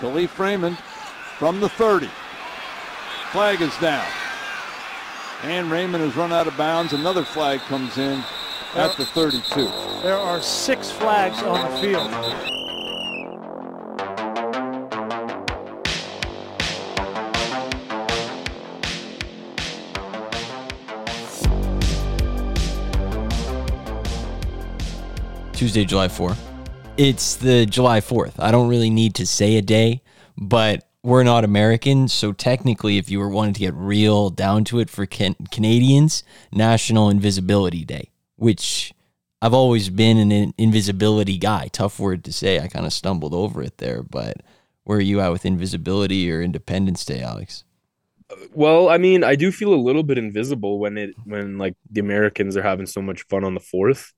Kalif Raymond from the 30. Flag is down. And Raymond has run out of bounds. Another flag comes in at the 32. There are six flags on the field. Tuesday, July 4th. It's the July 4th. I don't really need to say a day, but we're not American. So technically, if you were wanting to get real down to it for can- Canadians, National Invisibility Day, which I've always been an in- invisibility guy. Tough word to say. I kind of stumbled over it there, but where are you at with invisibility or Independence Day, Alex? Well, I mean, I do feel a little bit invisible when it when like the Americans are having so much fun on the fourth.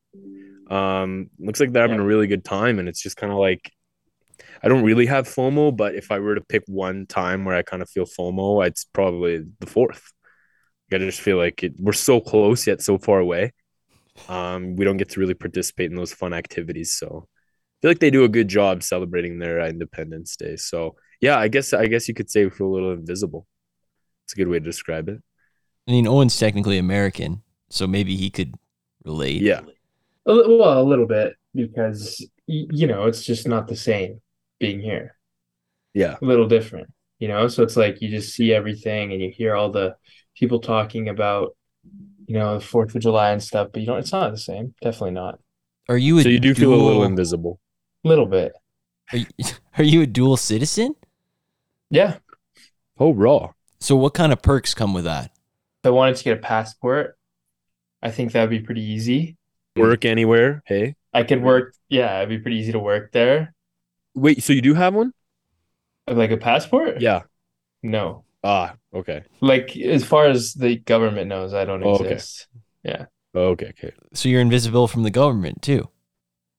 Um, looks like they're having a really good time, and it's just kind of like I don't really have FOMO, but if I were to pick one time where I kind of feel FOMO, it's probably the fourth. I just feel like it, we're so close yet so far away. Um, we don't get to really participate in those fun activities, so I feel like they do a good job celebrating their Independence Day. So yeah, I guess I guess you could say we feel a little invisible. It's a good way to describe it. I mean, Owen's technically American, so maybe he could relate. Yeah. A li- Well, a little bit because you know it's just not the same being here. Yeah. A little different, you know. So it's like you just see everything and you hear all the people talking about, you know, the Fourth of July and stuff, but you don't. It's not the same. Definitely not. Are you a So you do feel a little invisible. A little bit. Are you, are you a dual citizen? Yeah. Oh, raw. So what kind of perks come with that? If I wanted to get a passport, I think that'd be pretty easy. Work anywhere. Hey. I could work. Yeah, it'd be pretty easy to work there. Wait, so you do have one? Like a passport? Yeah. No. Ah, okay. Like as far as the government knows, I don't Oh, okay. exist. Yeah. Okay, okay. So you're invisible from the government too.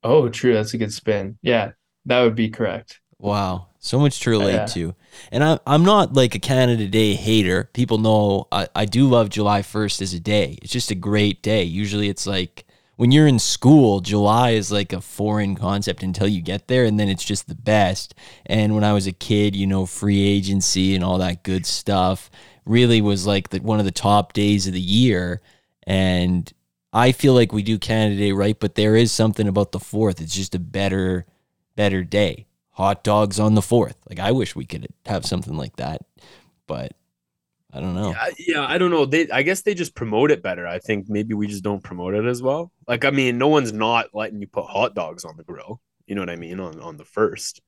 Oh, true. That's a good spin. Yeah, that would be correct. Wow, so much to relate Yeah. to. And I'm I'm not like a Canada Day hater. People know I, I do love July 1st as a day. It's just a great day. Usually it's like when you're in school, July is like a foreign concept until you get there and then it's just the best. And when I was a kid, you know, free agency and all that good stuff really was like the, one of the top days of the year and I feel like we do Canada Day right, but there is something about the 4th. It's just a better better day. Hot dogs on the 4th. Like I wish we could have something like that, but I don't know. Yeah, yeah, I don't know. They I guess they just promote it better. I think maybe we just don't promote it as well. Like I mean, no one's not letting you put hot dogs on the grill. You know what I mean? On on the first.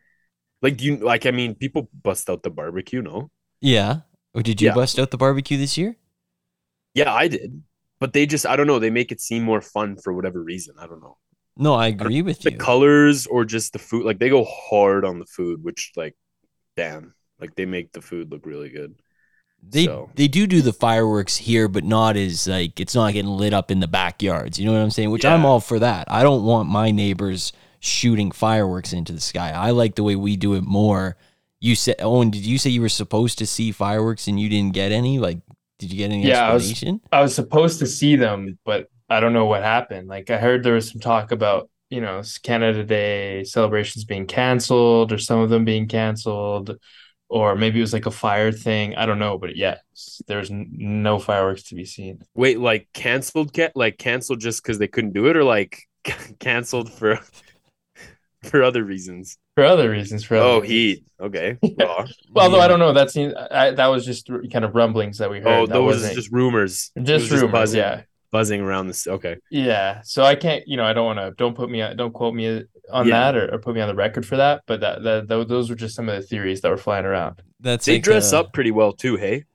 Like do you like I mean, people bust out the barbecue, no? Yeah. Or did you Yeah. bust out the barbecue this year? Yeah, I did. But they just I don't know, they make it seem more fun for whatever reason. I don't know. No, I agree with The you. The colors or just the food, like they go hard on the food, which like damn, like they make the food look really good. They so- they do do the fireworks here, but not as like it's not getting lit up in the backyards. You know what I'm saying? Which I'm all for that. I don't want my neighbors shooting fireworks into the sky. I like the way we do it more. You said, Owen, did you say you were supposed to see fireworks and you didn't get any? Like, did you get any Yeah, I was- I was supposed to see them, but I don't know what happened. Like I heard there was some talk about, you know, Canada Day celebrations being canceled or some of them being canceled, or maybe it was like a fire thing. I don't know, but yeah, there's n- no fireworks to be seen. Wait, like canceled? Ca- like canceled just because they couldn't do it, or like canceled for for other reasons? For other reasons, for other Oh, reasons. heat. Okay. Yeah. Well, although Yeah. I don't know, that seems I, that was just r- kind of rumblings that we heard. Oh, That those wasn't- just rumors. Just was rumors. buzzing, yeah, buzzing around this. Okay. yeah. So I can't, you know, I don't want to. Don't put me, don't quote me on Yeah. that, or, or put me on the record for that. But that, that tho- those were just some of the theories that were flying around. That's They like, dress uh, up pretty well too. Hey.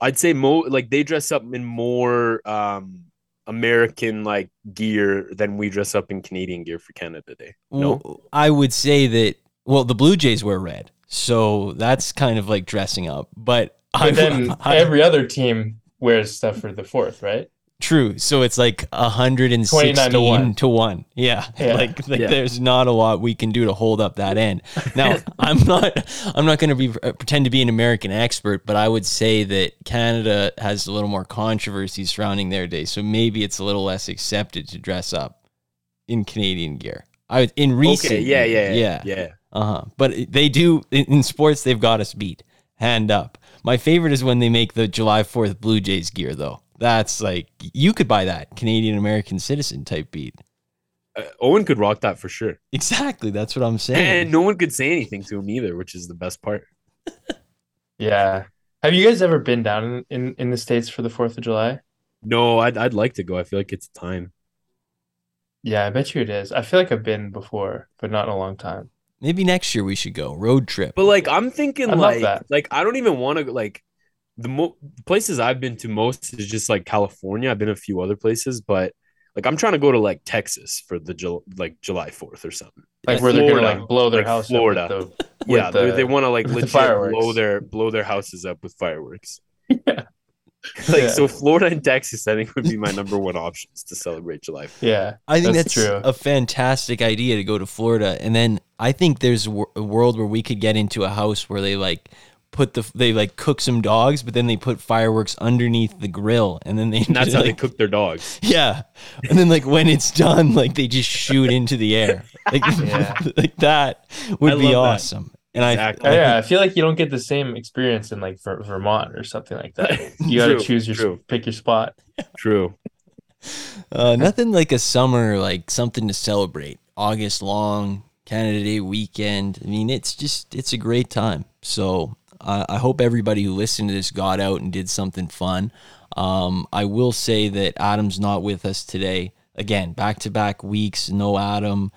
I'd say mo like they dress up in more um American like gear than we dress up in Canadian gear for Canada Day. No. Well, I would say that. Well, the Blue Jays wear red, so that's kind of like dressing up. But, But I, then I- every other team wears stuff for the fourth, right? True. So it's like hundred and 29 to one. to one. Yeah, Yeah. like, like Yeah. there's not a lot we can do to hold up that end. Now, I'm not. I'm not going to be uh, pretend to be an American expert, but I would say that Canada has a little more controversy surrounding their day, so maybe it's a little less accepted to dress up in Canadian gear. I in recent. Okay, yeah, yeah, yeah, yeah, yeah. Uh huh. But they do in in sports. They've got us beat, hand up. My favorite is when they make the July Fourth Blue Jays gear, though. That's like you could buy that Canadian American citizen type beat. Uh, Owen could rock that for sure, Exactly. That's what I'm saying. and no one could say anything to him either, which is the best part. Yeah. Have you guys ever been down in, in, in the States for the 4th of July? No, I'd I'd like to go. I feel like it's time. Yeah, I bet you it is. I feel like I've been before, but not in a long time. Maybe next year we should go road trip. But like I'm thinking I like like I don't even want to like the mo- places I've been to most is just like California. I've been a few other places, but like I'm trying to go to like Texas for the Jul- like July 4th or something. Like Yeah, where they're gonna Florida. like blow their Like house Florida. up with the, Yeah, with they, the- they want to like with the legit blow their blow their houses up with fireworks. Yeah. Like Yeah. so Florida and Texas I think would be my number one options to celebrate July 4th. Yeah, I think that's that's, true. a fantastic idea to go to Florida, and then I think there's a world where we could get into a house where they like put the they like cook some dogs, but then they put fireworks underneath the grill, and then they And that's how they cook their dogs. Yeah, and then like when it's done, like they just shoot into the air, like Yeah. like that would I be love that. awesome. And Exactly. Oh, I, yeah. I feel like you don't get the same experience in like Ver- Vermont or something like that. You got to choose your true. pick your spot. True. uh, nothing like a summer like something to celebrate. August long Canada Day weekend. I mean, it's just it's a great time. So I I hope everybody who listened to this got out and did something fun. Um, I will say that Adam's not with us today. Again, back to back weeks, no Adam.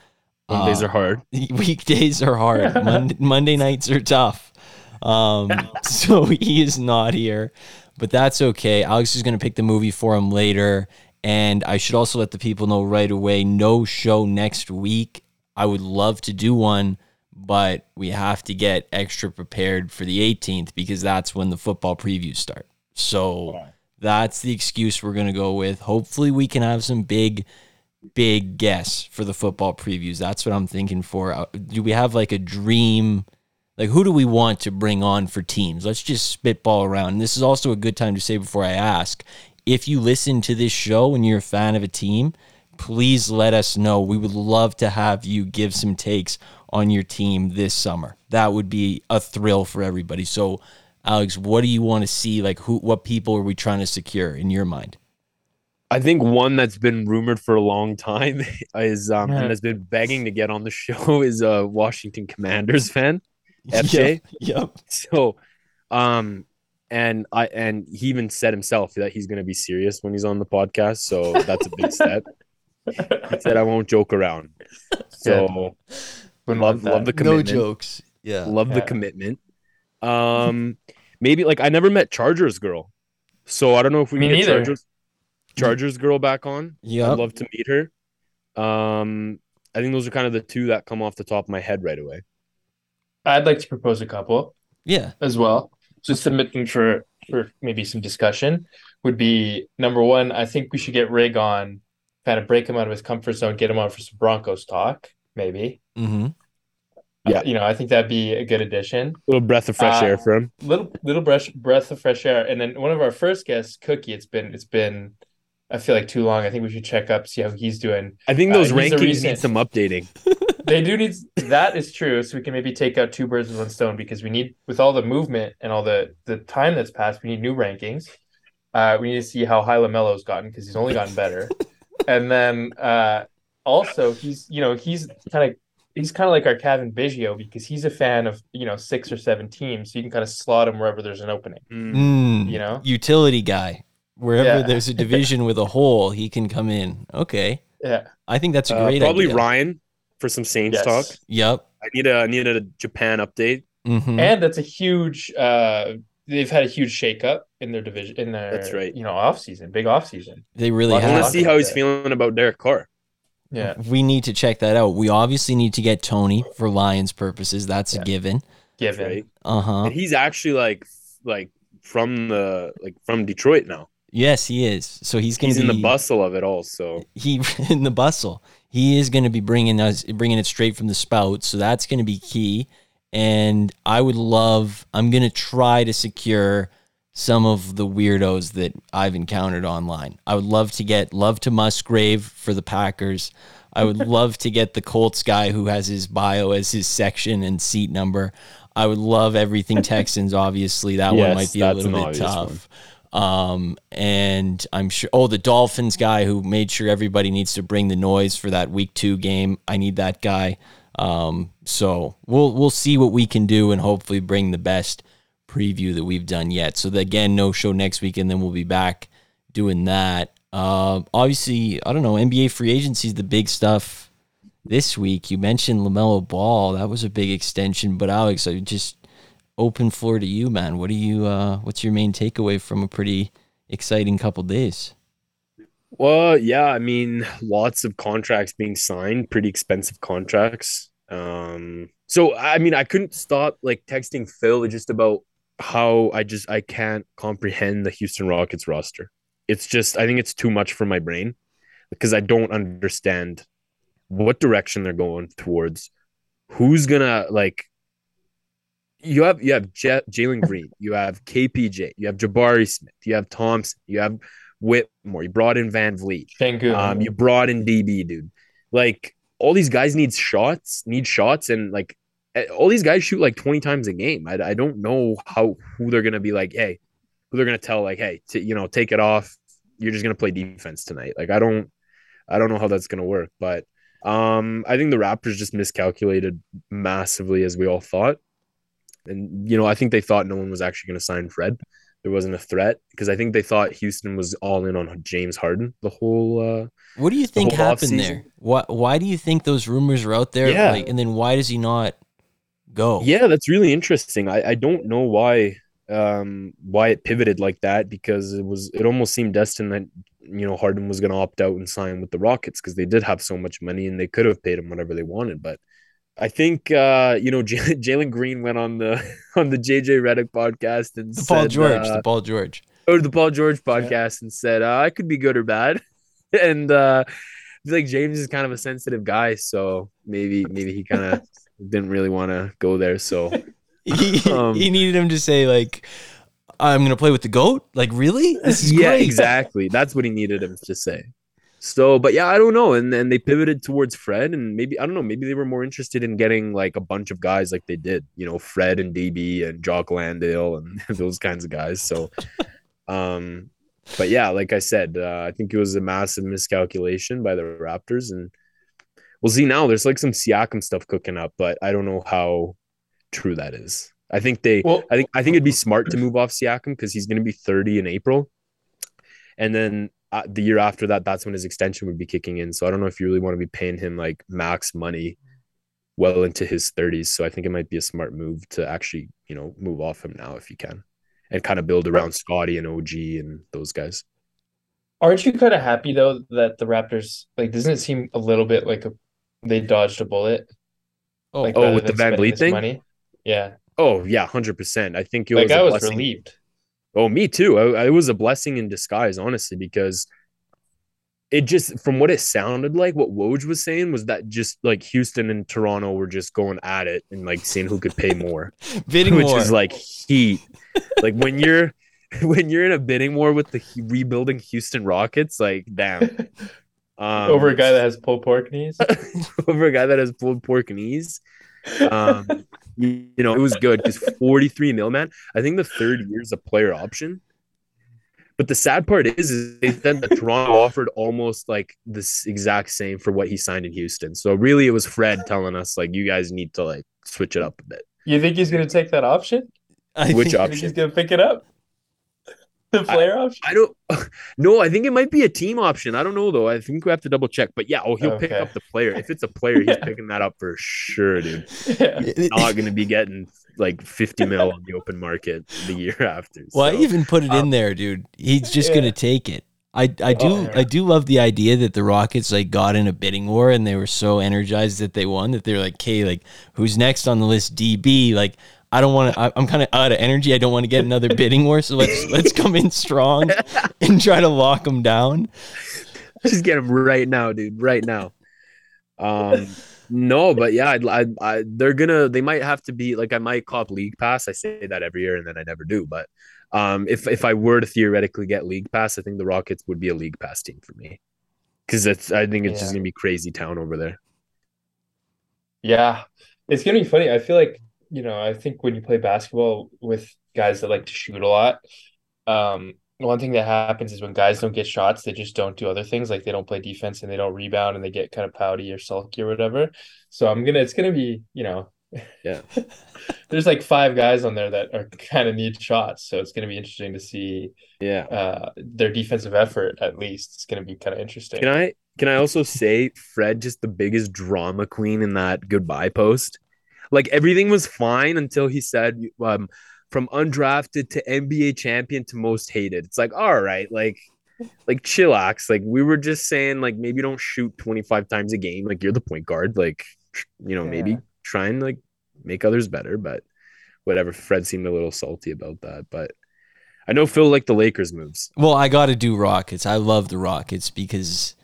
Mondays Uh, are hard. weekdays are hard. Monday, Monday nights are tough. Um, so he is not here, but that's okay. Alex is going to pick the movie for him later. And I should also let the people know right away no show next week. I would love to do one, but we have to get extra prepared for the 18th because that's when the football previews start. So that's the excuse we're going to go with. Hopefully, we can have some big big guess for the football previews. That's what I'm thinking for. Uh, Do we have like a dream? Like, who do we want to bring on for teams? Let's just spitball around. And this is also a good time to say before I ask if you listen to this show and you're a fan of a team, please let us know. We would love to have you give some takes on your team this summer. That would be a thrill for everybody. So, Alex, what do you want to see? Like, who, what people are we trying to secure in your mind? I think one that's been rumored for a long time is um Yeah. and has been begging to get on the show is a Washington Commanders fan. FJ. Yep. yep. So um and I and he even said himself that he's gonna be serious when he's on the podcast. So that's a big step. He said I won't joke around. So Wouldn't love want that. love the No commitment. jokes. Yeah. Love the commitment. Um maybe like I never met Chargers girl. So I don't know if we Me can get neither. Chargers Chargers girl back on. Yeah. I'd love to meet her. Um, I think those are kind of the two that come off the top of my head right away. I'd like to propose a couple Yeah. as well. Just submitting for for maybe some discussion would be number one. I think we should get Rig on, kind of break him out of his comfort zone, get him on for some Broncos talk, maybe. Mm-hmm. Yeah. Uh, you know, I think that'd be a good addition. A little breath of fresh Uh, air for him. little little breath breath of fresh air. And then one of our first guests, Cookie. It's been it's been I feel like too long. I think we should check up, see how he's doing. I think uh, those he's a rankings recent- need some updating. They do need that is true. So we can maybe take out two birds with one stone because we need with all the movement and all the the time that's passed, we need new rankings. Uh, we need to see how high LaMelo's gotten because he's only gotten better. and then uh, also he's you know he's kind of he's kind of like our Cavan Biggio because he's a fan of you know six or seven teams, so you can kind of slot him wherever there's an opening. Mm. You know? utility guy. Wherever Yeah. there's a division with a hole, he can come in. Okay, Yeah. I think that's a Uh, great probably idea. Ryan for some Saints Yes. talk. Yep. I need a I need a Japan update. hmm And that's a huge uh they've had a huge shakeup in their division in their That's right. you know off season, big off season. They really Well, I want to see how he's feeling about Derek Carr. Yeah. We need to check that out. We obviously need to get Tony for Lions purposes. That's a Yeah. given. Given. Right? Uh huh. He's actually like like from the like from Detroit now. Yes, he is. So he's going He's be in the bustle of it all. So he in the bustle. He is going to be bringing us bringing it straight from the spout, so that's going to be key. And I would love. I'm going to try to secure some of the weirdos that I've encountered online. I would love to get love to Musgrave for the Packers. I would love to get the Colts guy who has his bio as his section and seat number. I would love everything Texans. Obviously, that one might be a little bit tough. Um, and I'm sure. Oh, the Dolphins guy who made sure everybody needs to bring the noise for that week two game. I need that guy. Um, so we'll we'll see what we can do and hopefully bring the best preview that we've done yet. So again, no show next week, and then we'll be back doing that. Uh, obviously, I don't know. NBA free agency is the big stuff this week. You mentioned LaMelo Ball. That was a big extension. But Alex, I just open floor to you, man. What do you? Uh, what's your main takeaway from a pretty exciting couple days? Well, yeah, I mean, lots of contracts being signed, pretty expensive contracts. Um, so I mean, I couldn't stop like texting Phil just about how I just I can't comprehend the Houston Rockets roster. It's just I think it's too much for my brain because I don't understand what direction they're going towards. Who's gonna like? You have you have J- Jalen Green, you have KPJ, you have Jabari Smith, you have Thompson, you have Whitmore, you brought in VanVleet, Thank you. um, you brought in DB, dude. Like all these guys need shots, need shots, and like eh, all these guys shoot like twenty times a game. I, I don't know how who they're gonna be like, hey, who they're gonna tell like, hey, t- you know, take it off. You're just gonna play defense tonight. Like I don't, I don't know how that's gonna work, but um, I think the Raptors just miscalculated massively as we all thought, and you know, I think they thought no one was actually gonna sign Fred. There wasn't a threat because I think they thought Houston was all in on James Harden the whole uh, What do you think happened offseason? there? What? Why do you think those rumors were out there? Yeah. Like, and then why does he not go? Yeah, that's really interesting. I, I don't know why um why it pivoted like that because it was it almost seemed destined that you know Harden was going to opt out and sign with the Rockets because they did have so much money and they could have paid him whatever they wanted. But I think uh you know J- Jalen Green went on the on the JJ Redick podcast and The Paul said, George. uh, the Paul George. or the Paul George podcast and said uh, I could be good or bad, and uh, like James is kind of a sensitive guy, so maybe maybe he kind of didn't really want to go there. So He, Um, he needed him to say like, "I'm gonna play with the goat." Like, really? This is yeah, exactly. That's what he needed him to say. So, but yeah, I don't know. And then they pivoted towards Fred, and maybe I don't know. Maybe they were more interested in getting like a bunch of guys like they did, you know, Fred and DB and Jock Landale and those kinds of guys. So, um, but yeah, like I said, uh, I think it was a massive miscalculation by the Raptors, and we'll see now. There's like some Siakam stuff cooking up, but I don't know how true that is. I think they well, I think I think it'd be smart to move off Siakam because he's going to be 30 in April, and then uh, the year after that, that's when his extension would be kicking in. So I don't know if you really want to be paying him like max money well into his 30s. So I think it might be a smart move to actually you know move off him now if you can, and kind of build around Scotty and OG and those guys. aren't you kind of happy though that the Raptors like doesn't it seem a little bit like a they dodged a bullet? Oh, Like oh, with the than Van spending thing? Money? Yeah. Oh yeah, hundred percent. I think it Like was I a was blessing. relieved. Oh, me too. I, I- it was a blessing in disguise, honestly, because it just, from what it sounded like, what Woj was saying was that just like Houston and Toronto were just going at it and like seeing who could pay more, bidding which war. is like heat. like when you're when you're in a bidding war with the rebuilding Houston Rockets, like damn. Um, Over a guy that has pulled pork knees. over a guy that has pulled pork knees. Um, you, you know, it was good because 43 mil, man. I think the third year is a player option. But the sad part is, is they said that Toronto offered almost like this exact same for what he signed in Houston. So really, it was Fred telling us like, you guys need to like switch it up a bit. You think he's gonna take that option? I Which think- You think he's gonna pick it up? The player option? I don't. No, I think it might be a team option. I don't know though. I think we have to double check. But yeah, oh, he'll pick up the player. If it's a player, he's picking that up for sure, dude. Yeah. not going to be getting like 50 mil on the open market the year after. Well, I even put it in um, there, dude. He's just Yeah. gonna take it. I, I do Oh, yeah. I do love the idea that the Rockets like got in a bidding war and they were so energized that they won that they're like, okay, like who's next on the list? DB. Like I don't want to. I'm kind of out of energy. I don't want to get another bidding war. So let's let's come in strong and try to lock them down. just get him right now, dude, right now. Um, no, but yeah, I'd, I, I, they're gonna, they might have to be like, I might cop league pass. I say that every year and then I never do. But um, if if I were to theoretically get league pass, I think the Rockets would be a league pass team for me. because it's I think it's just gonna be crazy town over there. Yeah, it's gonna be funny. I feel like, you know, I think when you play basketball with guys that like to shoot a lot, um, one thing that happens is when guys don't get shots, they just don't do other things. Like they don't play defense and they don't rebound and they get kind of pouty or sulky or whatever. So I'm gonna, it's gonna be, you know, Yeah. there's like five guys on there that are kind of need shots. So it's gonna be interesting to see Yeah. uh their defensive effort at least. It's gonna be kind of interesting. Can I can I also say Fred just the biggest drama queen in that goodbye post? Like everything was fine until he said um from undrafted to NBA champion to most hated. It's like, all right, like like chillax. Like we were just saying, like maybe don't shoot 25 times a game. Like you're the point guard. Like you know, maybe try and like make others better, but whatever. Fred seemed a little salty about that. But I know Phil liked the Lakers moves. Well, I got to do Rockets. I love the Rockets because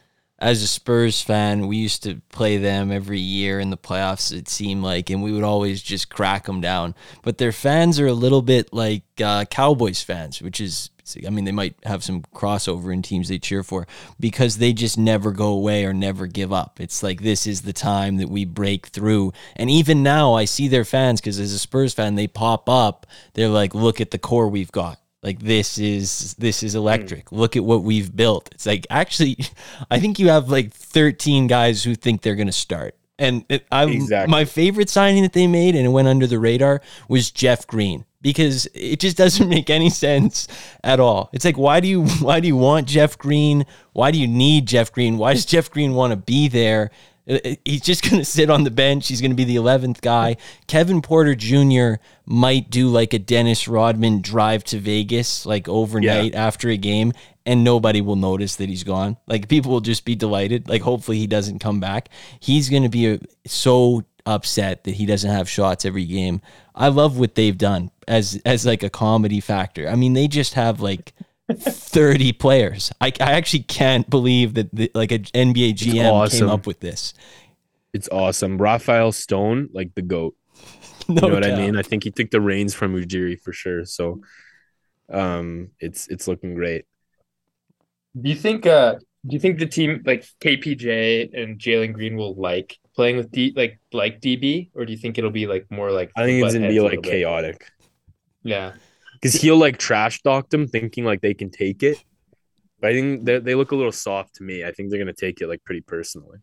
as a Spurs fan, we used to play them every year in the playoffs, it seemed like, and we would always just crack them down. But their fans are a little bit like uh, Cowboys fans, which is, I mean, they might have some crossover in teams they cheer for because they just never go away or never give up. It's like this is the time that we break through. And even now, I see their fans because as a Spurs fan, they pop up. They're like, look at the core we've got. Like this is this is hmm. electric. Look at what we've built. It's like actually, I think you have like 13 guys who think they're gonna start. And it, I Exactly. my favorite signing that they made and it went under the radar was Jeff Green because it just doesn't make any sense at all. It's like why do you why do you want Jeff Green? Why do you need Jeff Green? Why does Jeff Green want to be there? Uh, He's just going to sit on the bench. He's going to be the 11th guy. Kevin Porter Jr. might do like a Dennis Rodman drive to Vegas, like overnight after a game, and nobody will notice that he's gone. Like people will just be delighted. Like hopefully he doesn't come back. He's going to be uh so upset that he doesn't have shots every game. I love what they've done as as like a comedy factor. I mean, they just have like 30 players. I, I actually can't believe that the, like an NBA GM came up with this. It's awesome. Rafael Stone, like the GOAT. No you know what I mean? I think he took the reins from Ujiri for sure. So um it's it's looking great. Do you think uh do you think the team like KPJ and Jalen Green will like playing with D like like DB or do you think it'll be like more like I think it's gonna be like little bit? chaotic. Yeah. Because he'll like trash talk them thinking like they can take it. But I think they, they look a little soft to me. I think they're gonna take it like pretty personally.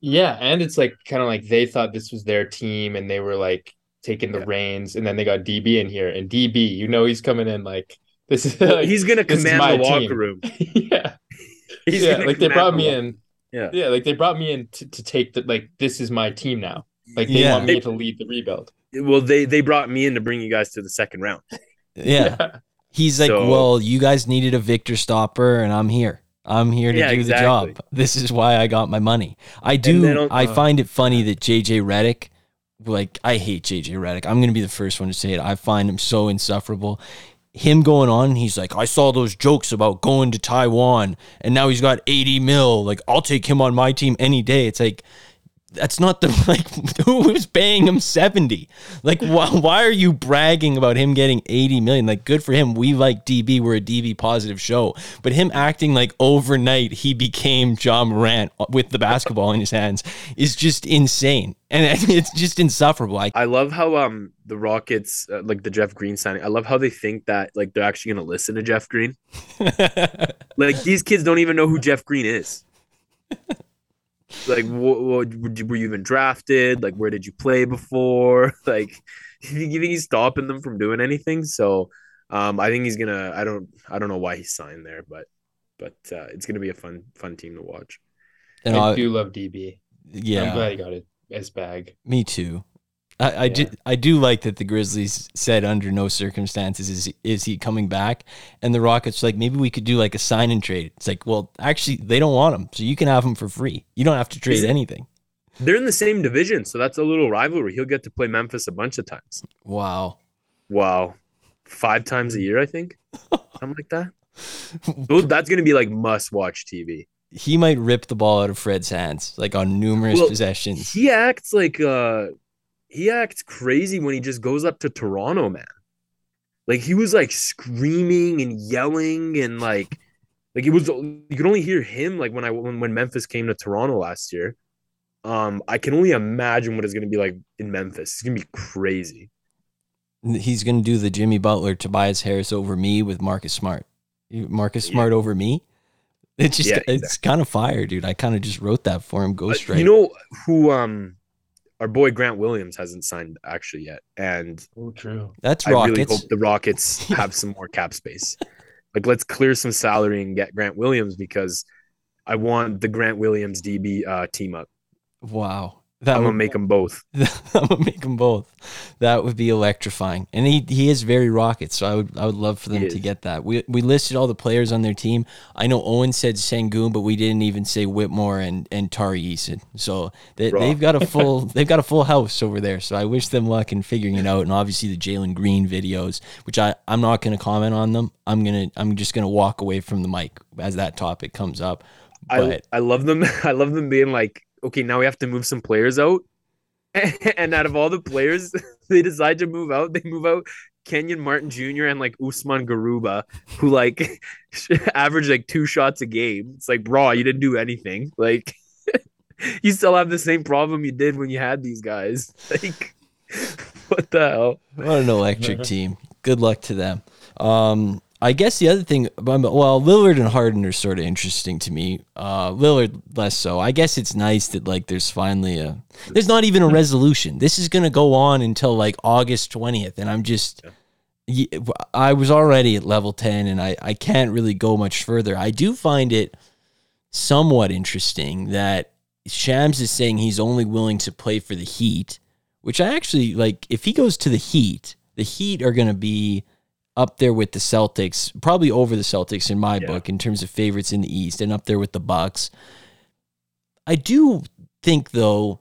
Yeah, and it's like kind of like they thought this was their team and they were like taking the Yeah. reins and then they got DB in here and DB, you know he's coming in like this is like, He's gonna command my the locker team. room. yeah. He's yeah, like they brought the me lo- in. Yeah. Yeah, like they brought me in to, to take the like this is my team now. Like they Yeah. want me They- to lead the rebuild. Well, they they brought me in to bring you guys to the second round. Yeah. He's like, So- well, you guys needed a Victor stopper, and I'm here. I'm here to Yeah, do exactly. the job. This is why I got my money. I do. I uh, find it funny that JJ Redick, like, I hate JJ Redick. I'm gonna be the first one to say it. I find him so insufferable. Him going on, he's like, I saw those jokes about going to Taiwan, and now he's got 80 mil. Like, I'll take him on my team any day. It's like, that's not the like who was paying him 70 like why, why are you bragging about him getting 80 million like good for him we like db we're a db positive show but him acting like overnight he became Ja Morant with the basketball in his hands is just insane and it's just insufferable i I love how um the Rockets uh, like the Jeff Green signing. I love how they think that like they're actually gonna listen to Jeff Green. Like these kids don't even know who Jeff Green is. Like, what, were you even drafted? Like, where did you play before? Like, you think he's stopping them from doing anything? So, um, I think he's gonna. I don't. I don't know why he signed there, but, but uh, it's gonna be a fun, fun team to watch. and I I, do love DB. Yeah i'm glad he got it as bag. me too I, I, Yeah. do, I do like that the Grizzlies said under no circumstances is is he coming back, and the Rockets like maybe we could do like a sign and trade. It's like, well, actually they don't want him, so you can have him for free. You don't have to trade anything. They're in the same division, so that's a little rivalry. He'll get to play Memphis a bunch of times. Wow. Wow, five times a year, I think, something like that. That's gonna be like must-watch TV. He might rip the ball out of Fred's hands like on numerous Well, possessions. He acts like uh he acts crazy when he just goes up to Toronto, man. Like he was like screaming and yelling and like Like it was, you could only hear him like when I when, when Memphis came to Toronto last year. Um, I can only imagine what it's gonna be like in Memphis. It's gonna be crazy. He's going to do the Jimmy Butler, Tobias Harris over me with Marcus Smart. Marcus Smart over me. It's just Yeah, it's kind of fire, dude. I kind of just wrote that for him. Uh, Ghost right. You know who? Um, our boy Grant Williams hasn't signed actually yet, and Oh, true. that's I really hope the Rockets have some more cap space. Like, let's clear some salary and get Grant Williams because I want the Grant Williams DB uh, team up. wow, that I'm would gonna make them both. I'm gonna make them both. That would be electrifying. And he he is very rocket, so I would I would love for them to get that. We we listed all the players on their team. I know Owen said Sengun, but we didn't even say Whitmore and and Tari Eason. So they, they've got a full they've got a full house over there. So I wish them luck in figuring it out. And obviously the Jalen Green videos, which I I'm not gonna comment on them. I'm gonna I'm just gonna walk away from the mic as that topic comes up. I But I love them. I love them being like, okay, now we have to move some players out, and out of all the players they decide to move out, they move out Kenyon Martin Jr. and like Usman Garuba, who like average like two shots a game. It's like, bro, you didn't do anything. Like, you still have the same problem you did when you had these guys. Like, what the hell? What an electric team. Good luck to them. Um, I guess the other thing, well, Lillard and Harden are sort of interesting to me. Uh, Lillard less so. I guess it's nice that like there's finally a there's not even a resolution. This is gonna go on until like August twentieth, and I'm just. I was already at level 10 and I, I can't really go much further. I do find it somewhat interesting that Shams is saying he's only willing to play for the Heat, which I actually like. If he goes to the Heat, the Heat are going to be up there with the Celtics, probably over the Celtics in my Yeah. book in terms of favorites in the East, and up there with the Bucks. I do think though,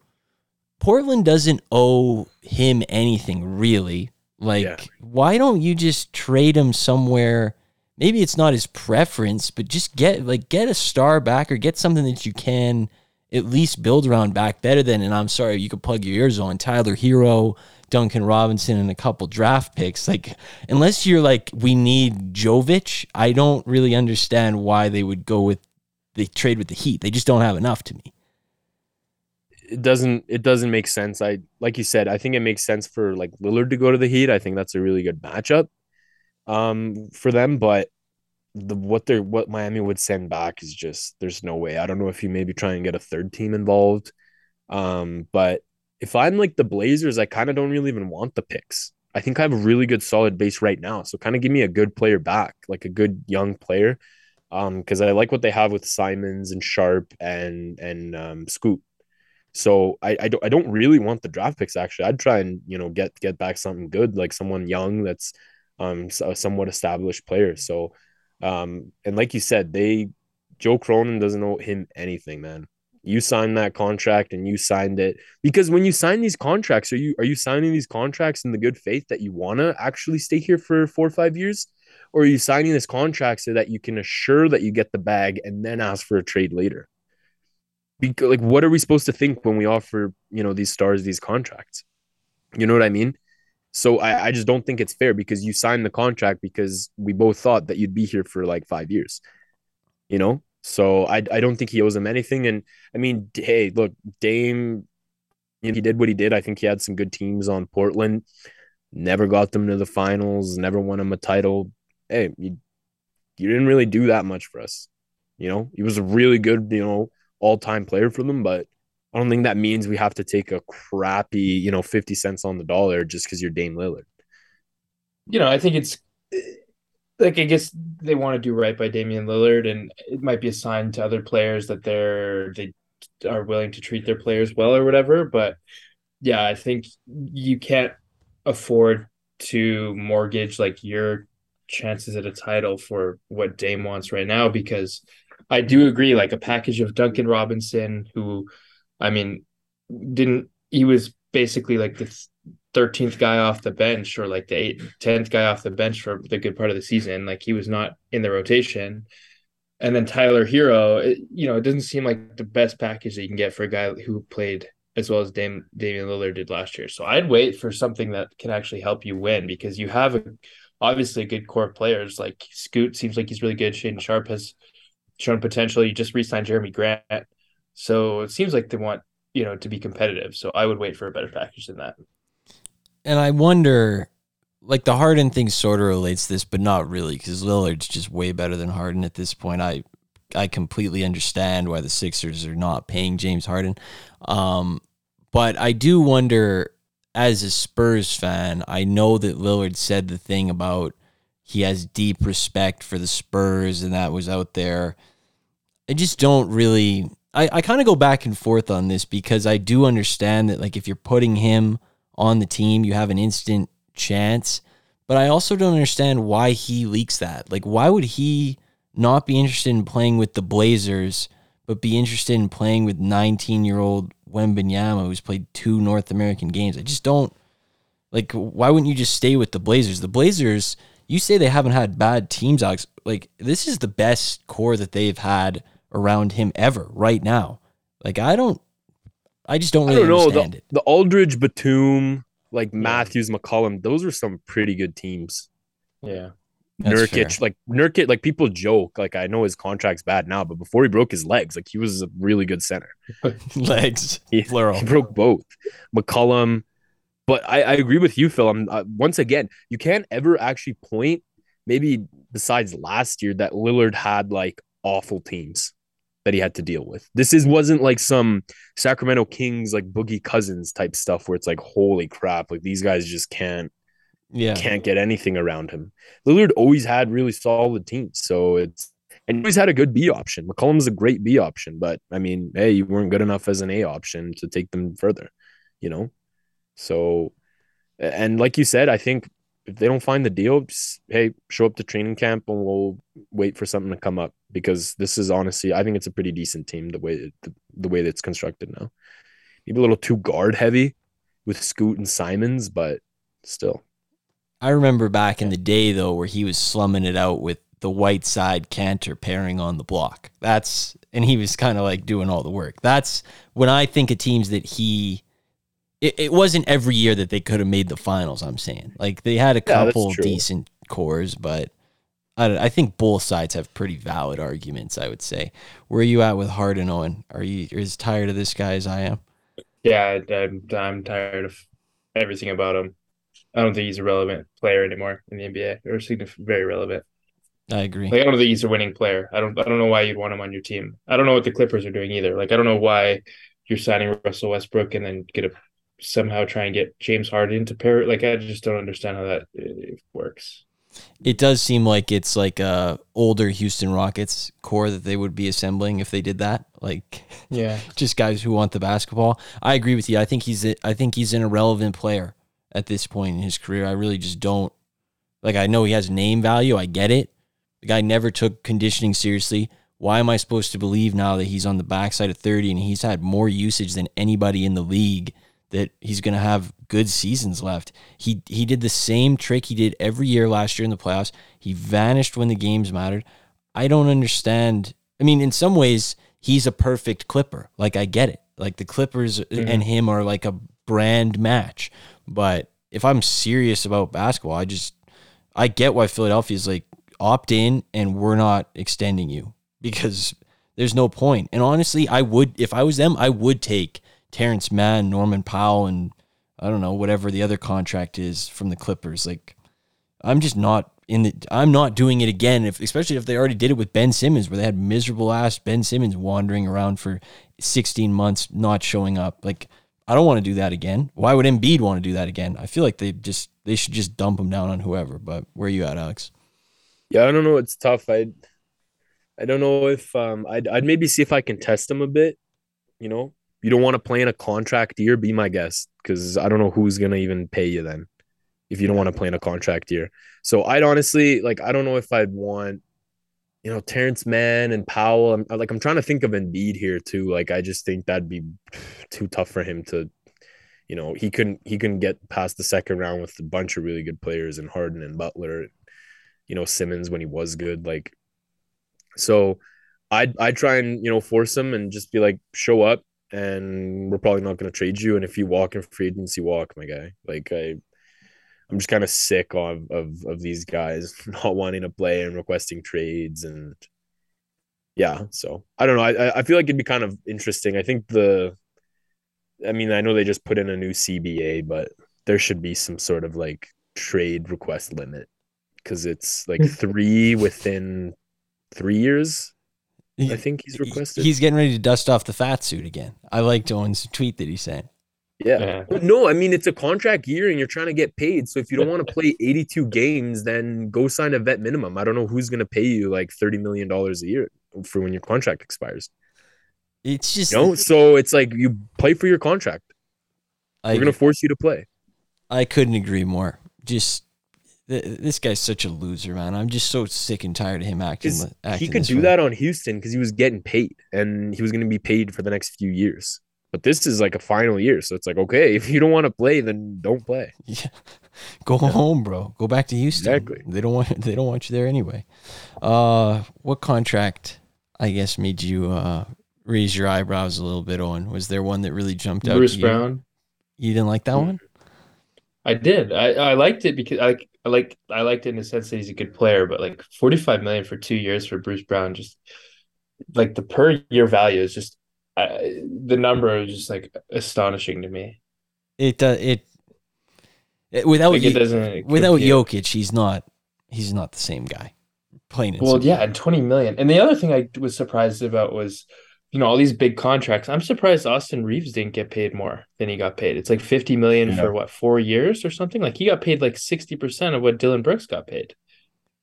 Portland doesn't owe him anything really. Like, Yeah. why don't you just trade him somewhere? Maybe it's not his preference, but just get like get a star back or get something that you can at least build around back better than. And I'm sorry, you could plug your ears on Tyler Herro, Duncan Robinson, and a couple draft picks. Like, unless you're like, we need Jovic, I don't really understand why they would go with the trade with the Heat. They just don't have enough to me. it doesn't it doesn't make sense. I like you said, I think it makes sense for like Lillard to go to the Heat. I think that's a really good matchup um for them, but the what they're what Miami would send back is just there's no way. I don't know if you maybe try and get a third team involved. Um, but if I'm like the Blazers, I kind of don't really even want the picks. I think I have a really good solid base right now. So kind of give me a good player back, like a good young player. Um, because I like what they have with Simons and Sharpe and and um Scoot. So I, I don't I don't really want the draft picks actually. I'd try and you know get get back something good like someone young that's um a somewhat established player. So um and like you said, they Joe Cronin doesn't owe him anything, man. You signed that contract and you signed it because when you sign these contracts, are you are you signing these contracts in the good faith that you want to actually stay here for four or five years, or are you signing this contract so that you can assure that you get the bag and then ask for a trade later? Because like, what are we supposed to think when we offer you know these stars these contracts? You know what I mean? So I, I just don't think it's fair because you signed the contract because we both thought that you'd be here for like five years. You know, so I I don't think he owes him anything. And I mean, hey, look, Dame, you know, he did what he did. I think he had some good teams on Portland. Never got them to the finals. Never won him a title. Hey, you you didn't really do that much for us. You know, he was a really good, you know, all time player for them, but I don't think that means we have to take a crappy, you know, 50 cents on the dollar just because you're Dame Lillard. you know, I think it's eh, like I guess they want to do right by Damian Lillard, and it might be a sign to other players that they're they are willing to treat their players well or whatever. But yeah, I think you can't afford to mortgage like your chances at a title for what Dame wants right now because I do agree, like a package of Duncan Robinson, who I mean didn't he was basically like the 13th guy off the bench or like the eighth, 10th guy off the bench for the good part of the season. Like he was not in the rotation. And then Tyler Herro, it, you know, it doesn't seem like the best package that you can get for a guy who played as well as Dame, Damian Lillard did last year. So I'd wait for something that can actually help you win because you have a, obviously good core players like Scoot seems like he's really good. Shaedon Sharpe has shown potential. You just re-signed Jerami Grant, so it seems like they want you know to be competitive. So I would wait for a better package than that. And I wonder, like the Harden thing sort of relates to this, but not really, because Lillard's just way better than Harden at this point. I I completely understand why the Sixers are not paying James Harden. Um, but I do wonder, as a Spurs fan, I know that Lillard said the thing about he has deep respect for the Spurs and that was out there. I just don't really. I, I kind of go back and forth on this because I do understand that, like, if you're putting him on the team, you have an instant chance. But I also don't understand why he leaks that. Like, why would he not be interested in playing with the Blazers, but be interested in playing with 19 year old Wembanyama, who's played two North American games? I just don't like. Why wouldn't you just stay with the Blazers? The Blazers, you say they haven't had bad teams, Alex. Like this is the best core that they've had around him ever right now. Like I don't, I just don't I don't know understand the, it. the Aldridge, Batum, like Matthews, McCollum. Those were some pretty good teams. Yeah. That's Nurkic, fair. like Nurkic, like people joke, like I know his contract's bad now, but before he broke his legs, like he was a really good center. Legs, He, plural. he broke both. McCollum, but I, I agree with you, Phil. I'm uh, once again, you can't ever actually point, maybe besides last year, that Lillard had like awful teams that he had to deal with. This is wasn't like some Sacramento Kings like Boogie Cousins type stuff where it's like holy crap, like these guys just can't Yeah, can't get anything around him. Lillard always had really solid teams, so it's and he always had a good B option. McCollum's a great B option, but I mean, hey, you weren't good enough as an A option to take them further, you know. So, and like you said, I think if they don't find the deal, just hey, show up to training camp and we'll wait for something to come up because this is honestly, I think it's a pretty decent team the way the, the way that it's constructed now. Maybe a little too guard heavy with Scoot and Simons, but still. I remember back in the day though, where he was slumming it out with the Whiteside Kanter pairing on the block. That's and he was kind of like doing all the work. That's when I think of teams that he. It, it wasn't every year that they could have made the finals. I'm saying like they had a Yeah, couple decent cores, but I, don't- I think both sides have pretty valid arguments. I would say. Where are you at with Harden? Owen? Are you as tired of this guy as I am? Yeah, I- I'm I'm tired of everything about him. I don't think he's a relevant player anymore in the NBA, or signif- very relevant. I agree. Like I don't think he's a winning player. I don't I don't know why you'd want him on your team. I don't know what the Clippers are doing either. Like I don't know why you're signing Russell Westbrook and then get a somehow try and get James Harden to pair. Like I just don't understand how that uh, works. It does seem like it's like a older Houston Rockets core that they would be assembling if they did that. Like Yeah. just guys who want the basketball. I agree with you. I think he's a, I think he's an irrelevant player at this point in his career. I really just don't like I know he has name value. I get it. The guy never took conditioning seriously. Why am I supposed to believe now that he's on the backside of 30 and he's had more usage than anybody in the league that he's going to have good seasons left? He he did the same trick he did every year last year in the playoffs. He vanished when the games mattered. I don't understand. I mean, in some ways, he's a perfect Clipper. Like I get it. Like the Clippers mm-hmm. and him are like a brand match. But if I'm serious about basketball, I just I get why Philadelphia's like opt in and we're not extending you because there's no point. And honestly, I would if I was them, I would take Terance Mann, Norman Powell, and I don't know whatever the other contract is from the Clippers. Like I'm just not in the. I'm not doing it again. If especially if they already did it with Ben Simmons, where they had miserable ass Ben Simmons wandering around for 16 months, not showing up. Like I don't want to do that again. Why would Embiid want to do that again? I feel like they just they should just dump him down on whoever. But where are you at, Alex? Yeah, I don't know. It's tough. I I don't know if um I'd I'd maybe see if I can test him a bit. You know, you don't want to play in a contract year. Be my guest because I don't know who's gonna even pay you then if you don't want to play in a contract year. So I'd honestly like I don't know if I'd want you know Terance Mann and Powell. I'm like I'm trying to think of Embiid here too. Like I just think that'd be too tough for him to. You know he couldn't he couldn't get past the second round with a bunch of really good players and Harden and Butler you know Simmons when he was good like so I'd I'd try and you know force him and just be like show up and we're probably not going to trade you and if you walk in free agency walk my guy like I I'm just kind of sick of, of of these guys not wanting to play and requesting trades and yeah. So I don't know. I I- I feel like it'd be kind of interesting. I think the, I mean, I know they just put in a new CBA, but there should be some sort of like trade request limit because it's like hmm. three within three years. I think he's requested. He's getting ready to dust off the fat suit again. I liked Owen's tweet that he sent. Yeah. Yeah. But no, I mean it's a contract year and you're trying to get paid. So if you don't want to play 82 games, then go sign a vet minimum. I don't know who's gonna pay you like 30 million dollars a year for when your contract expires. It's just You know, so it's like you play for your contract. I, We're gonna force you to play. I couldn't agree more. Just th- this guy's such a loser, man. I'm just so sick and tired of him acting. Because acting he could this do way. that on Houston because he was getting paid and he was gonna be paid for the next few years. But this is like a final year, so it's like okay, if you don't want to play, then don't play. Yeah. Go home, bro. Go back to Houston. Exactly. They don't want they don't want you there anyway. Uh what contract I guess made you uh raise your eyebrows a little bit on? Was there one that really jumped out? Bruce to you? Brown. You didn't like that Hmm. one? I did. I, I liked it because I I like I liked it in the sense that he's a good player, but like 45 million for two years for Bruce Brown, just like the per year value is just the number is just like astonishing to me. It uh, it, it without Like it doesn't without compute. Jokic, he's not he's not the same guy. Plain and Well, simple. yeah, and 20 million. And the other thing I was surprised about was, you know, all these big contracts. I'm surprised Austin Reaves didn't get paid more than he got paid. It's like 50 million Yeah. for what, four years or something? Like he got paid like 60% of what Dillon Brooks got paid.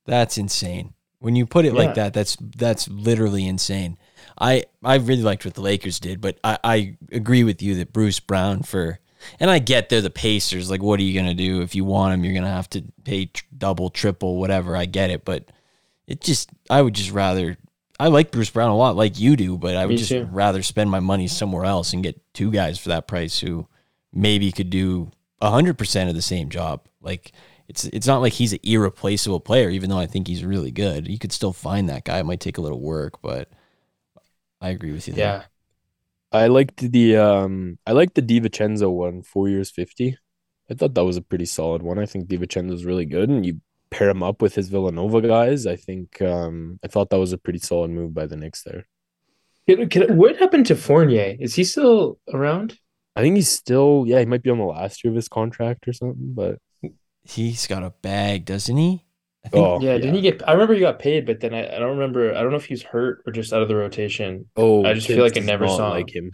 That's insane. When you put it like that, that's that's literally insane. I I really liked what the Lakers did, but I, I agree with you that Bruce Brown for and I get they're the Pacers. Like, what are you gonna do if you want him? You're gonna have to pay tr- double, triple, whatever. I get it, but it just I would just rather. I like Bruce Brown a lot, like you do, but I would Me just too. rather spend my money somewhere else and get two guys for that price who maybe could do hundred percent of the same job. Like it's it's not like he's an irreplaceable player, even though I think he's really good. You could still find that guy. It might take a little work, but I agree with you. there. Yeah. I liked the um I liked the DiVincenzo one, four years fifty. I thought that was a pretty solid one. I think DiVincenzo's really good, and you pair him up with his Villanova guys. I think um I thought that was a pretty solid move by the Knicks there. Can- can- what happened to Fournier? Is he still around? I think he's still yeah, he might be on the last year of his contract or something, but he's got a bag, doesn't he? I think oh yeah, didn't he get? I remember he got paid, but then I, I don't remember. I don't know if he was hurt or just out of the rotation. oh I just feel like I never not saw like him.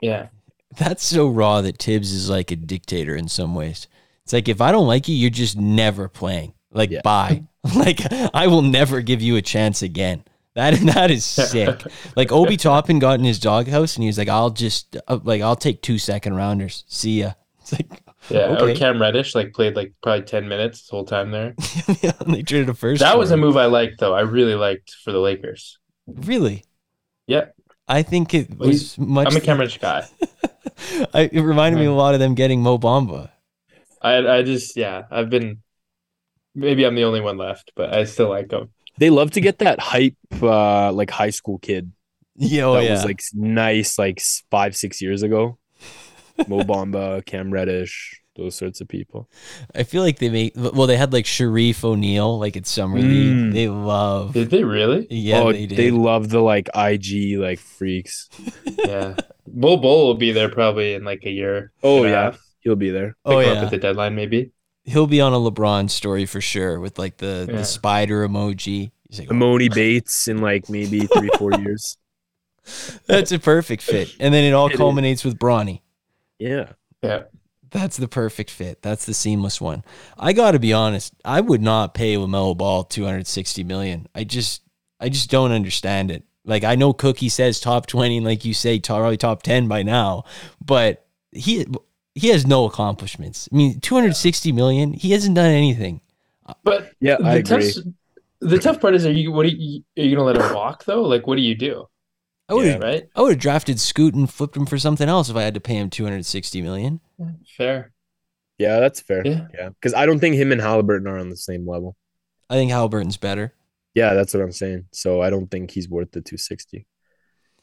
Yeah. that's so raw that Thibs is like a dictator in some ways. It's like if I don't like you, you're just never playing. Like Yeah. bye. like I will never give you a chance again. That that is sick. like Obi Toppin got in his doghouse and he was like, "I'll just uh, like I'll take two second rounders. See ya." It's like Yeah. Okay. Or Cam Reddish like played like probably 10 minutes this whole time there. yeah, they traded a first. That was a move I liked though. I really liked for the Lakers. Really? Yeah. I think it was much. I'm a Cam Reddish guy. I, it reminded me a lot of them getting Mo Bamba. I I just yeah, I've been maybe I'm the only one left, but I still like them. They love to get that hype uh like high school kid Yeah, oh that yeah. was like nice like five, six years ago. Mo Bamba, Cam Reddish, those sorts of people. I feel like they make well. They had like Shareef O'Neal like at summer league. Mm. They love. Did they really? Yeah, oh, they did. love the like IG like freaks. Yeah. Bol Bol will be there probably in like a year. Oh yeah, half. he'll be there. oh Pick him up yeah, at the deadline maybe. He'll be on a LeBron story for sure with like the Yeah. the spider emoji. He's like, Emoni oh. Bates in like maybe three, four years. that's a perfect fit, and then it all It is. culminates with Bronny. Yeah. Yeah. That's the perfect fit. That's the seamless one. I got to be honest. I would not pay LaMelo Ball two hundred sixty million. I just, I just don't understand it. Like I know Cookie says top twenty, and like you say, top- probably top ten by now, but he he has no accomplishments. I mean, two hundred sixty million. He hasn't done anything. But Yeah, I the agree. tough the tough part is are you what are you, are you gonna let him walk though? Like what do you do? I would have, Right? I would have drafted Scoot and flipped him for something else if I had to pay him two hundred sixty million. Fair. Yeah, that's fair. Yeah. Yeah. Because I don't think him and Halliburton are on the same level. I think Halliburton's better. Yeah, that's what I'm saying. So I don't think he's worth the 260.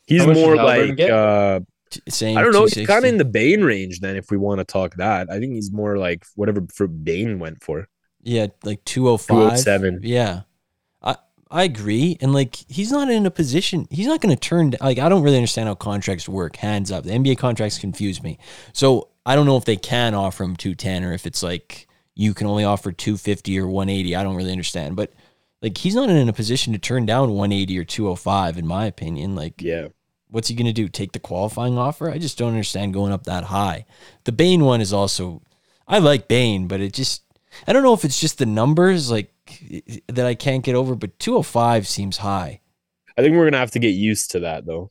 He's How much did more like uh T- Same. I don't know, he's kind of in the Bane range then if we want to talk that. I think he's more like whatever for Bane went for. yeah, like two hundred five. 207. Yeah. I I agree. And like, he's not in a position, he's not going to turn, like, I don't really understand how contracts work. Hands up. The NBA contracts confuse me. So I don't know if they can offer him 210 or if it's like you can only offer 250 or 180. I don't really understand. But like, he's not in a position to turn down 180 or 205, in my opinion. Like, Yeah. What's he going to do? Take the qualifying offer? I just don't understand going up that high. The Bane one is also, I like Bane, but it just, I don't know if it's just the numbers like that I can't get over, but 205 seems high. I think we're gonna have to get used to that though.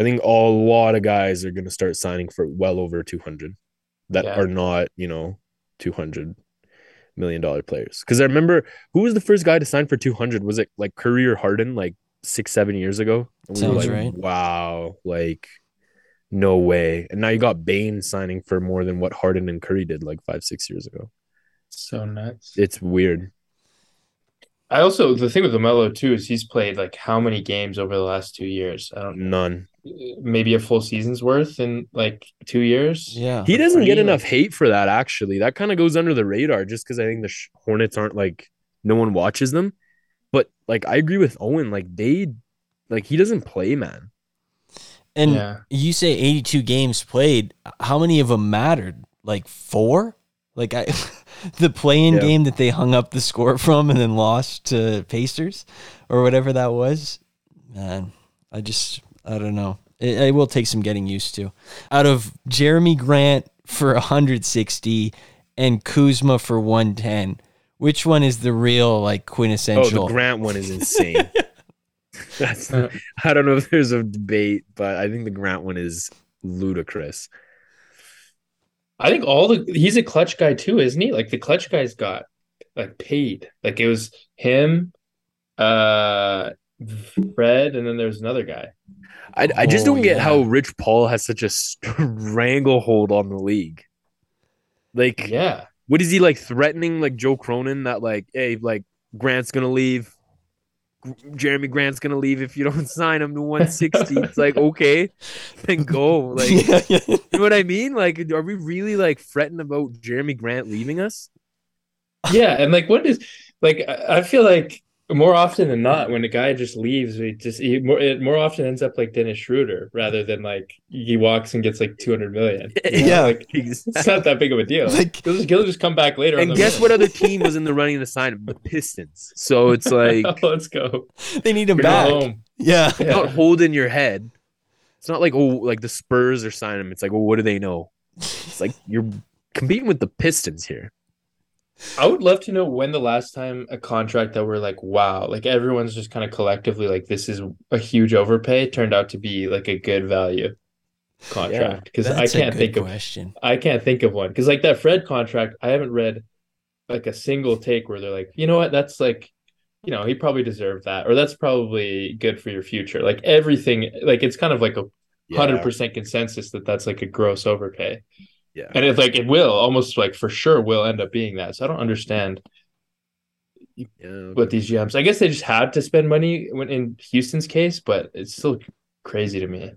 I think a lot of guys are gonna start signing for well over 200 that Yeah. are not, you know, 200 million dollar players. Because I remember who was the first guy to sign for 200? Was it like Curry or Harden like six, seven years ago? And we were Sounds like, right. wow, like no way. And now you got Bane signing for more than what Harden and Curry did like five, six years ago. So nuts. It's weird. I also the thing with LaMelo too is he's played like how many games over the last two years? I don't know. None. maybe a full season's worth in like two years. Yeah. He doesn't get enough like- hate for that, actually. That kind of goes under the radar just because I think the Hornets aren't like, no one watches them. But like, I agree with Owen. Like, they, like, he doesn't play, man. And Yeah. you say 82 games played. How many of them mattered? Like four? Like I, the playing Yeah. game that they hung up the score from and then lost to Pacers or whatever that was. Man, I just, I don't know. It, it will take some getting used to. Out of Jerami Grant for 160 and Kuzma for 110, which one is the real like oh, quintessential? Oh, quintessential? the Grant one is insane. That's, I don't know if there's a debate, but I think the Grant one is ludicrous. I think all the he's a clutch guy too, isn't he? Like the clutch guys got like paid. Like it was him, uh Fred, and then there's another guy. I, I just Oh, don't get how. Rich Paul has such a stranglehold on the league. Like, Yeah. what is he like threatening like Joe Cronin that like, hey, like Grant's gonna leave, G- Jerami Grant's gonna leave if you don't sign him to 160. it's like okay, then go. Like, Yeah, yeah. you know what I mean? Like, are we really like fretting about Jerami Grant leaving us? Yeah, and like what is like I I feel like more often than not when a guy just leaves, he just he more it more often ends up like Dennis Schroeder rather than like he walks and gets like 200 million. You know? Yeah. like it's not that big of a deal. Like- he'll just, he'll just come back later. on And guess what other team was in the running to sign him? The Pistons. So it's like Let's go. they need him You're back. Yeah. It's not holding your head. It's not like oh, like the Spurs are signing him. It's like, oh, what do they know? It's like you're competing with the Pistons here. I would love to know when the last time a contract that we're like, wow, like everyone's just kind of collectively like this is a huge overpay turned out to be like a good value contract. Because I can't think of. I can't think of one. Because like that Fred contract, I haven't read like a single take where they're like, you know what, that's like, you know, he probably deserved that, or that's probably good for your future. Like everything, like it's kind of like a hundred percent consensus that that's like a gross overpay. Yeah. And it's like it will almost like for sure will end up being that. So I don't understand Yeah. what these GMs. I guess they just had to spend money when in Houston's case, but it's still crazy to me.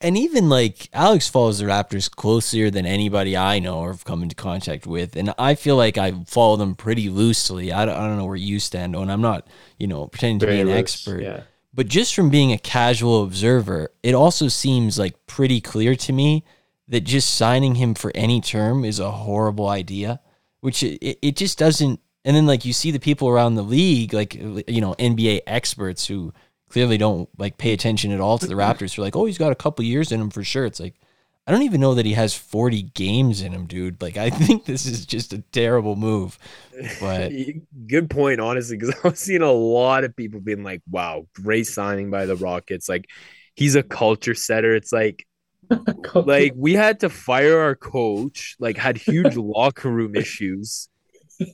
And even like Alex follows the Raptors closer than anybody I know or have come into contact with. And I feel like I follow them pretty loosely. I don't, I don't know where you stand on. I'm not, you know, pretending to be an loose, expert. Yeah. But just from being a casual observer, it also seems like pretty clear to me that just signing him for any term is a horrible idea, which it, it- just doesn't. And then like you see the people around the league, like you know NBA experts who clearly don't like pay attention at all to the Raptors. Who are like, oh, he's got a couple years in him for sure. It's like I don't even know that he has 40 games in him, dude. Like I think this is just a terrible move. But Good point, honestly, because I was seeing a lot of people being like, wow, great signing by the Rockets. Like, he's a culture setter. It's like, like we had to fire our coach, like, had huge locker room issues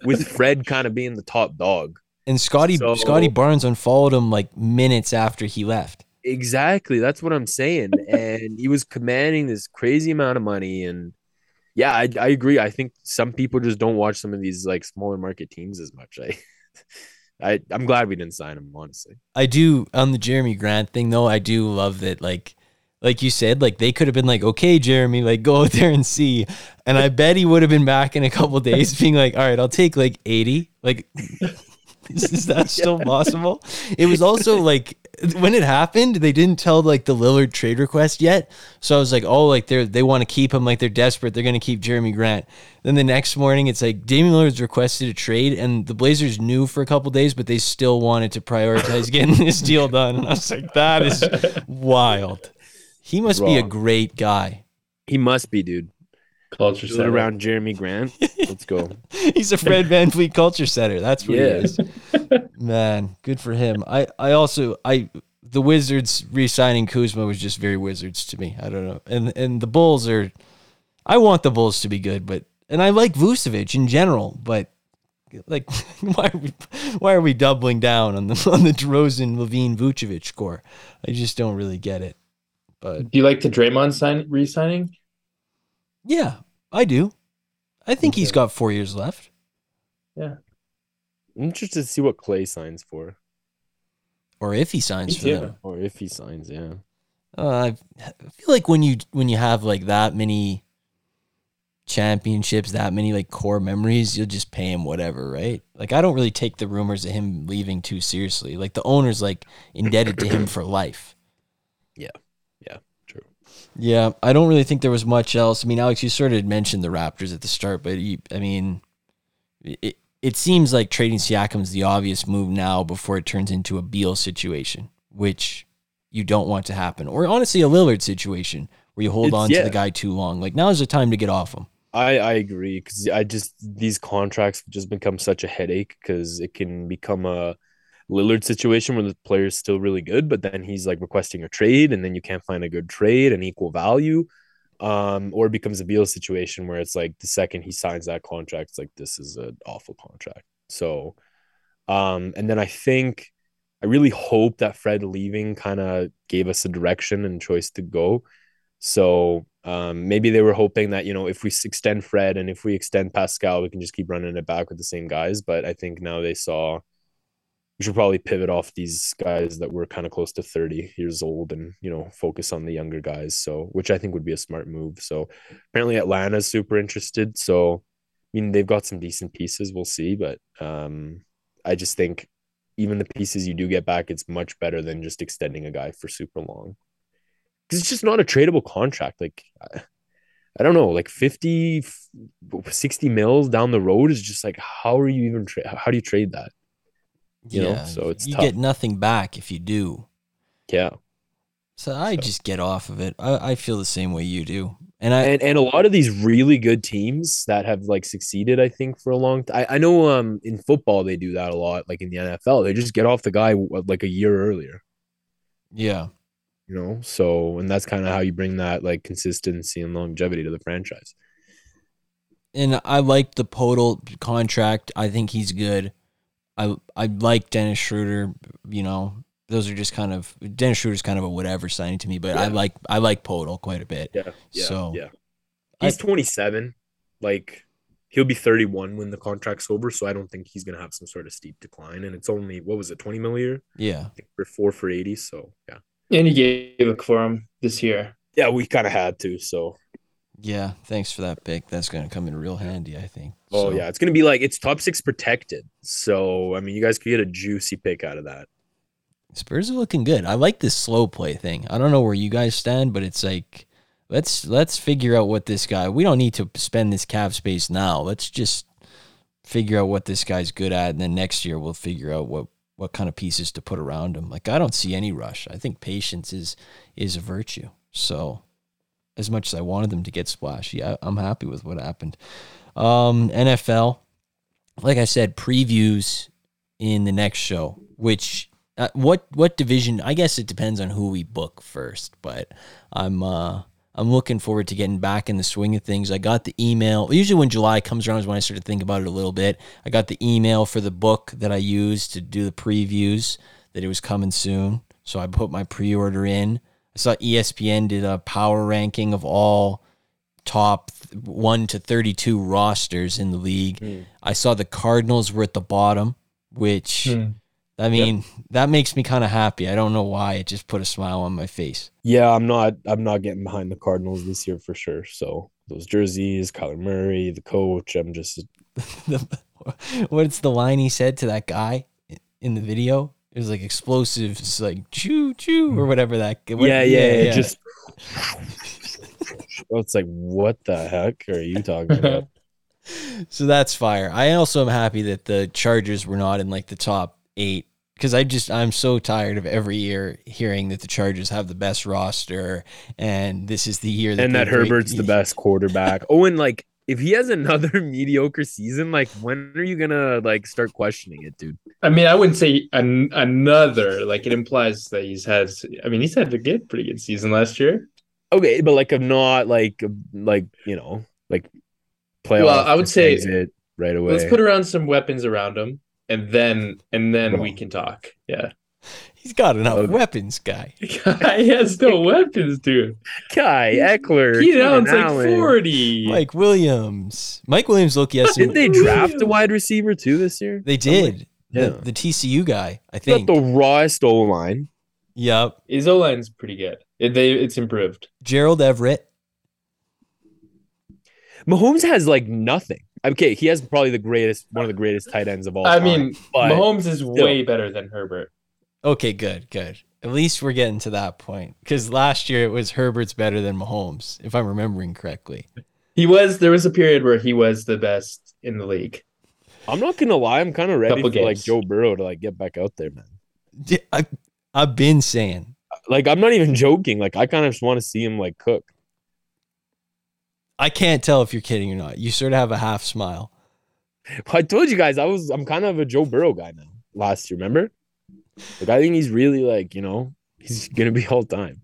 with Fred kind of being the top dog. and Scotty So- Scotty Barnes unfollowed him like minutes after he left. Exactly. That's what I'm saying. and he was commanding this crazy amount of money. And yeah, I, I agree. I think some people just don't watch some of these like smaller market teams as much. I, I I'm glad we didn't sign him, honestly. I do on the Jerami Grant thing though. I do love that like like you said, like they could have been like, okay, Jerami, like go out there and see. And I bet he would have been back in a couple days being like, all right, I'll take like 80. Like is, is that still possible? It was also like when it happened, they didn't tell like the Lillard trade request yet. So I was like, oh, like they're they want to keep him, like they're desperate. They're gonna keep Jerami Grant. Then the next morning, it's like Damian Lillard's requested a trade, and the Blazers knew for a couple days, but they still wanted to prioritize getting this deal done. And I was like, that is wild. He must be a great guy. He must be, dude. Culture Build center. around Jerami Grant. Let's go. He's a Fred VanVleet culture setter. That's what Yeah. he is. Man, good for him. I, I also I the Wizards re-signing Kuzma was just very Wizards to me. I don't know. And and the Bulls are I want the Bulls to be good, but and I like Vucevic in general, but like why are we why are we doubling down on the on the DeRozan LaVine Vucevic score? I just don't really get it. But Do you like the Draymond sign re-signing? yeah, I do. I think he's got 4 years left. Yeah. I'm interested to see what Clay signs for, Or if he signs Me for too. them. or if he signs. Yeah. Uh, I feel like when you when you have like that many championships, that many like core memories, you'll just pay him whatever, right? Like I don't really take the rumors of him leaving too seriously. Like the owner's like indebted to him for life. True. Yeah, I don't really think there was much else. I mean, Alex, you sort of mentioned the Raptors at the start, but you, I mean, it it seems like trading Siakam's the obvious move now before it turns into a Beal situation, which you don't want to happen, or honestly, a Lillard situation where you hold It's- on to the guy too long. Like now is the time to get off him. I I agree because I just these contracts just become such a headache because it can become a Lillard situation where the player is still really good, but then he's like requesting a trade, and then you can't find a good trade and equal value. Um, or it becomes a Beal situation where it's like the second he signs that contract, it's like this is an awful contract. So, um, and then I think I really hope that Fred leaving kind of gave us a direction and choice to go. So um, maybe they were hoping that you know if we extend Fred and if we extend Pascal, we can just keep running it back with the same guys. But I think now they saw we should probably pivot off these guys that were kind of close to 30 years old and you know focus on the younger guys. So which I think would be a smart move. So apparently Atlanta's super interested. So I mean they've got some decent pieces. We'll see, but um, I just think even the pieces you do get back, it's much better than just extending a guy for super long because it's just not a tradable contract. Like, I, don't know, like 50, 60 mils down the road is just like, how are you even, tra- how do you trade that? You know, so it's you tough. get nothing back if you do. Yeah. So I So- just get off of it. I, I feel the same way you do, and I And, and a lot of these really good teams that have like succeeded, I think, for a long time. I, I know um, in football, they do that a lot. Like in the NFL, they just get off the guy like a year earlier, yeah. you know? So, and that's kind of how you bring that like consistency and longevity to the franchise. and I like the Poeltl contract. I think he's good. I I like Dennis Schroeder. You know, those are just kind of Dennis Schroeder's kind of a whatever signing to me, but I like I like Poeltl quite a bit. Yeah. Yeah. So, yeah. He's 27. Like he'll be 31 when the contract's over. So I don't think he's gonna have some sort of steep decline. And it's only what was it, 20 mil a year? Yeah, I think we're four for 80. So yeah. And he gave it for him this year. Yeah, we kind of had to. So yeah. Thanks for that pick. That's going to come in real handy, I think. oh So, yeah, it's gonna be like it's top six protected. So I mean you guys could get a juicy pick out of that. Spurs are looking good. I like this slow play thing. I don't know where you guys stand, but it's like let's let's figure out what this guy. We don't need to spend this cap space now. Let's just figure out what this guy's good at, and then next year we'll figure out what what kind of pieces to put around him. Like I don't see any rush. I think patience is is a virtue. So as much as I wanted them to get splashy, I, I'm happy with what happened. Um, NFL, like I said, previews in the next show. Which uh, what what division? I guess it depends on who we book first, but I'm uh I'm looking forward to getting back in the swing of things. I got the email. Usually when July comes around is when I start to think about it a little bit. I got the email for the book that I used to do the previews that it was coming soon. So I put my pre-order in. I saw ESPN did a power ranking of all top 1 to 32 rosters in the league. Hmm. I saw the Cardinals were at the bottom, which Hmm. I mean, that makes me kind of happy. I don't know why. It just put a smile on my face. Yeah, I'm not I'm not getting behind the Cardinals this year for sure. So those jerseys, Kyler Murray, the coach, I'm just What's the line he said to that guy? in the video. It was like explosives, like choo choo or whatever that. what- yeah, yeah, yeah, Just oh, it's like, what the heck are you talking about? so that's fire. I also am happy that the Chargers were not in like the top eight because I just I'm so tired of every year hearing that the Chargers have the best roster and this is the year that and that break- Herbert's the best quarterback. Oh, and like if he has another mediocre season, like when are you gonna like start questioning it, dude? I mean, I wouldn't say an, another. Like it implies that he's had. I mean, he's had a good, pretty good season last year. Okay, but like I'm not like like you know like playoff. Well, I would say- exit right away. Let's put around some weapons around him, and then and then Bro. we can talk. Yeah, He's got enough Okay. weapons, guy. he has no weapons, dude. Kai Ekeler. Keenan Allen's like Allen. forty. Mike Williams. Mike Williams look yes. Did they draft a wide receiver too this year? They did. Yeah. The, the TCU guy, I Got think. the rawest O line. Yep. His O line's pretty good. It, they it's improved. Gerald Everett. Mahomes has like nothing. Okay, he has probably the greatest, one of the greatest tight ends of all I time. mean, but Mahomes is way better than Herbert. Okay, good, good. At least we're getting to that point. Because last year it was Herbert's better than Mahomes, if I'm remembering correctly. He was. There was a period where he was the best in the league. I'm not gonna lie, I'm kind of ready Couple for like. Joe Burrow to like get back out there, man. I, I've been saying. Like I'm not even joking. Like I kind of just want to see him like cook. I can't tell if you're kidding or not. You sort of have a half smile. I told you guys I was. I'm kind of a Joe Burrow guy now. Last year, remember? Like I think he's really like you know he's gonna be all time.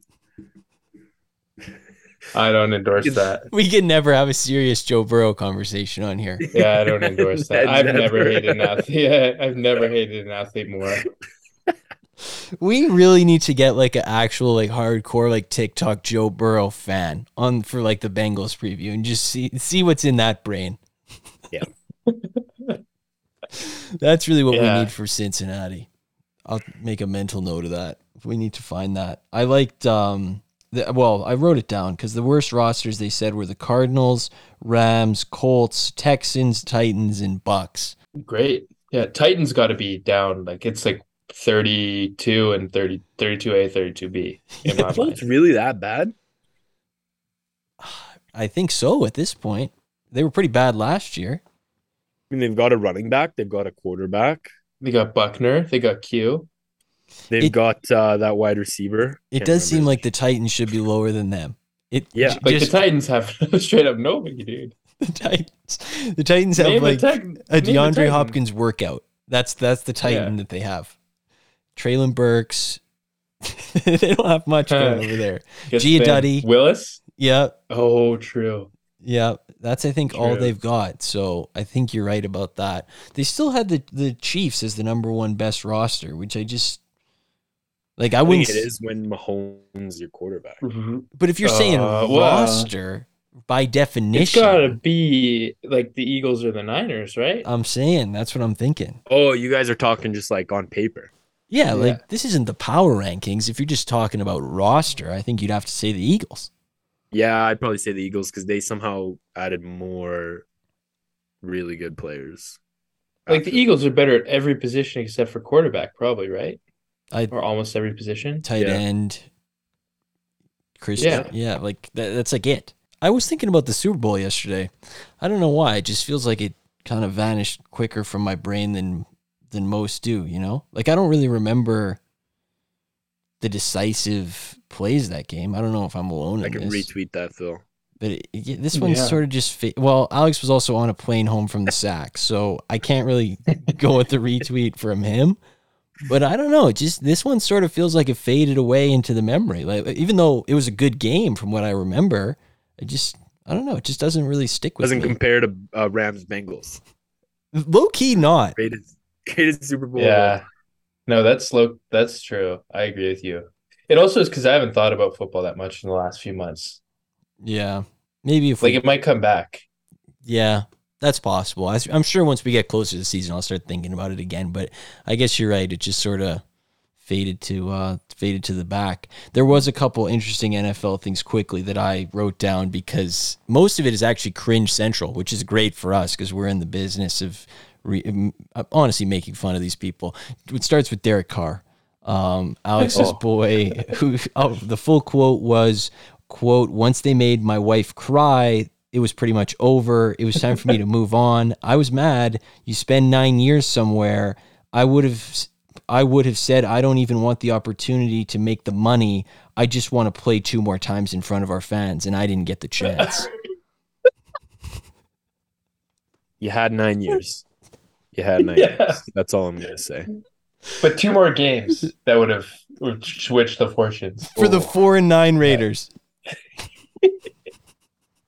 I don't endorse that. We can never have a serious Joe Burrow conversation on here. Yeah, I don't endorse that. I've Never. never hated an athlete. Yeah, I've never hated an athlete more. We really need to get like an actual like hardcore like TikTok Joe Burrow fan on for like the Bengals preview and just see see what's in that brain. Yeah. That's really what we need for Cincinnati. I'll make a mental note of that. We need to find that. I liked um the, well, I wrote it down because the worst rosters they said were the Cardinals, Rams, Colts, Texans, Titans, and Bucks. Great. Yeah, Titans got to be down. Like it's like 32 and 30, 32A, 32B in my It's really that bad? I think so at this point. They were pretty bad last year. I mean, they've got a running back, they've got a quarterback, They got Buckner. They got Q. they've It- got uh, that wide receiver. It Can't does seem like the Titans should be lower than them. It Yeah. j- Like just the Titans have straight up nobody, dude. the Titans. The Titans have Name like Tech- a name a DeAndre Titan. Hopkins workout. That's that's the Titan Yeah. that they have. Treylon Burks. they don't have much going over there. Gets Gia. Duddy. Willis. Yeah, Oh, true. Yeah. That's I think all they've got. So I think you're right about that. They still had the the Chiefs as the number one best roster, which I just like. I I wouldn't. it s- is when Mahomes your quarterback. But if you're saying Uh, well, roster by definition, it's gotta be like the Eagles or the Niners, right? I'm saying that's what I'm thinking. Oh, you guys are talking just like on paper. Yeah, like this isn't the power rankings. If you're just talking about roster, I think you'd have to say the Eagles. Yeah, I'd probably say the Eagles because they somehow added more really good players. Like the Eagles are better at every position except for quarterback, probably, right? I Or almost every position. tight Yeah. end, Chris. Yeah. Yeah, like that, that's like it. I was thinking about the Super Bowl yesterday. I don't know why. It just feels like it kind of vanished quicker from my brain than than most do. You know, like I don't really remember the decisive plays that game. I don't know if I'm alone in that. I in can this. retweet that, Phil. But it, it- this one's Yeah. sort of just fa- well. Alex was also on a plane home from the sack, so I can't really go with the retweet from him. But I don't know. It just this one sort of feels like it faded away into the memory. Like even though it was a good game from what I remember, it just I don't know. It just doesn't really stick with Doesn't me. compare to uh, Rams Bengals. Low key, not. Greatest, greatest Super Bowl. Yeah. No, that's slow. That's true. I agree with you. It also is because I haven't thought about football that much in the last few months. Yeah, maybe if Like we, it might come back. yeah, that's possible. I, I'm sure once we get closer to the season, I'll start thinking about it again. But I guess you're right. It just sort of faded to uh faded to the back. There was a couple interesting NFL things quickly that I wrote down because most of it is actually cringe central, which is great for us because we're in the business of re- honestly making fun of these people. It starts with Derek Carr, um, Alex's boy. Who oh, the full quote was quote Once they made my wife cry, it was pretty much over. It was time for me to move on. I was mad. You spend nine years somewhere. I would have. I would have said I don't even want the opportunity to make the money. I just want to play two more times in front of our fans, and I didn't get the chance. You had nine years. You had nine Yeah. years. That's all I'm gonna say. But two more games that would have switched the fortunes. For the four and nine Raiders.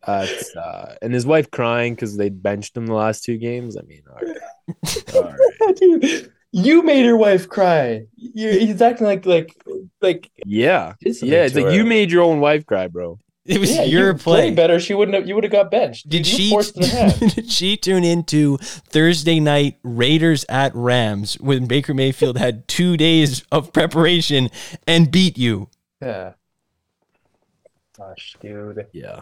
Uh, uh, and his wife crying because they benched him the last two games. I mean, all right. All right. Dude, you made your wife cry. You're, he's acting like like like Yeah, yeah. It's like her. you made your own wife cry, bro. It was yeah, your you play. better. She wouldn't have. You would have got benched. Did she forced the hand. did she tune into Thursday night Raiders at Rams when Baker Mayfield had two days of preparation and beat you? Yeah. Gosh, dude. Yeah.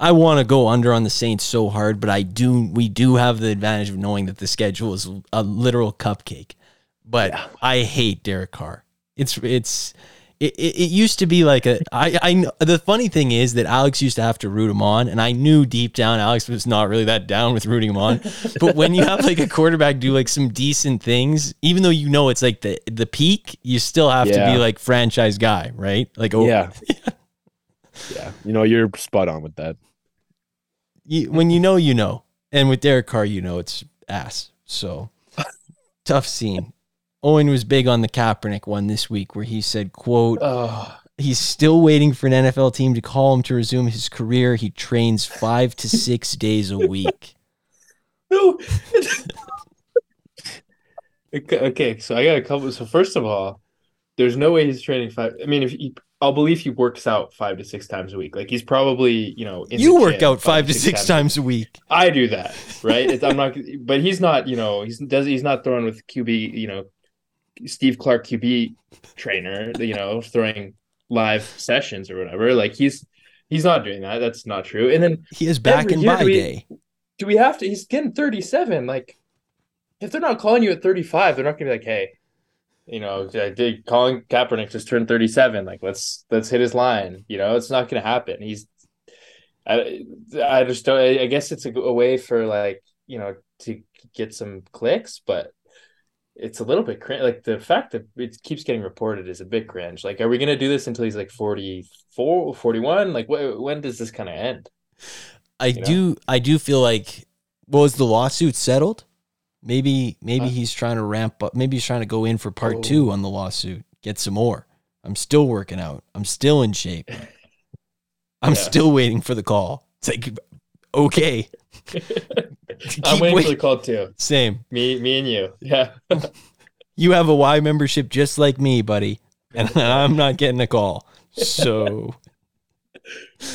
I want to go under on the Saints so hard, but I do. We do have the advantage of knowing that the schedule is a literal cupcake. But I hate Derek Carr. It's it's it, it, it used to be like a I I the funny thing is that Alex used to have to root him on, and I knew deep down Alex was not really that down with rooting him on. but when you have like a quarterback do like some decent things, even though you know it's like the the peak, you still have to be like franchise guy, right? Like oh Yeah. yeah. You know, you're spot on with that. you, when you know, you know. And with Derek Carr, you know it's ass. So tough scene. Owen was big on the Kaepernick one this week where he said, quote, Oh, he's still waiting for an NFL team to call him to resume his career. He trains five to six days a week. no. okay, so I got a couple. So first of all, there's no way he's training five. I mean, if he, I'll believe he works out five to six times a week. Like he's probably, you know, You work out five to six times a week. I do that, right? It's, I'm not, but he's not. You know, he's does he's not throwing with QB. You know, Steve Clark QB trainer. You know, throwing live sessions or whatever. Like he's he's not doing that. That's not true. And then He is back in my day. do we have to? He's getting 37. Like, if they're not calling you at 35, they're not gonna be like, hey, you know, calling Kaepernick just turned 37. Like, let's let's hit his line. You know, it's not gonna happen. He's, I, I just don't. I I guess it's a, a way for like you know to get some clicks, but it's a little bit cringe. Like the fact that it keeps getting reported is a bit cringe. Like, are we gonna do this until he's like 44, 41? Like, wh- when does this kind of end? I know? do I do feel like was the lawsuit settled? Maybe maybe Uh, he's trying to ramp up maybe he's trying to go in for part Oh. two on the lawsuit. Get some more. I'm still working out. I'm still in shape. I'm Yeah. still waiting for the call. It's like okay. I'm waiting for the call too. Same. Me, me and you. Yeah. You have a Y membership just like me, buddy. And I'm not getting a call. So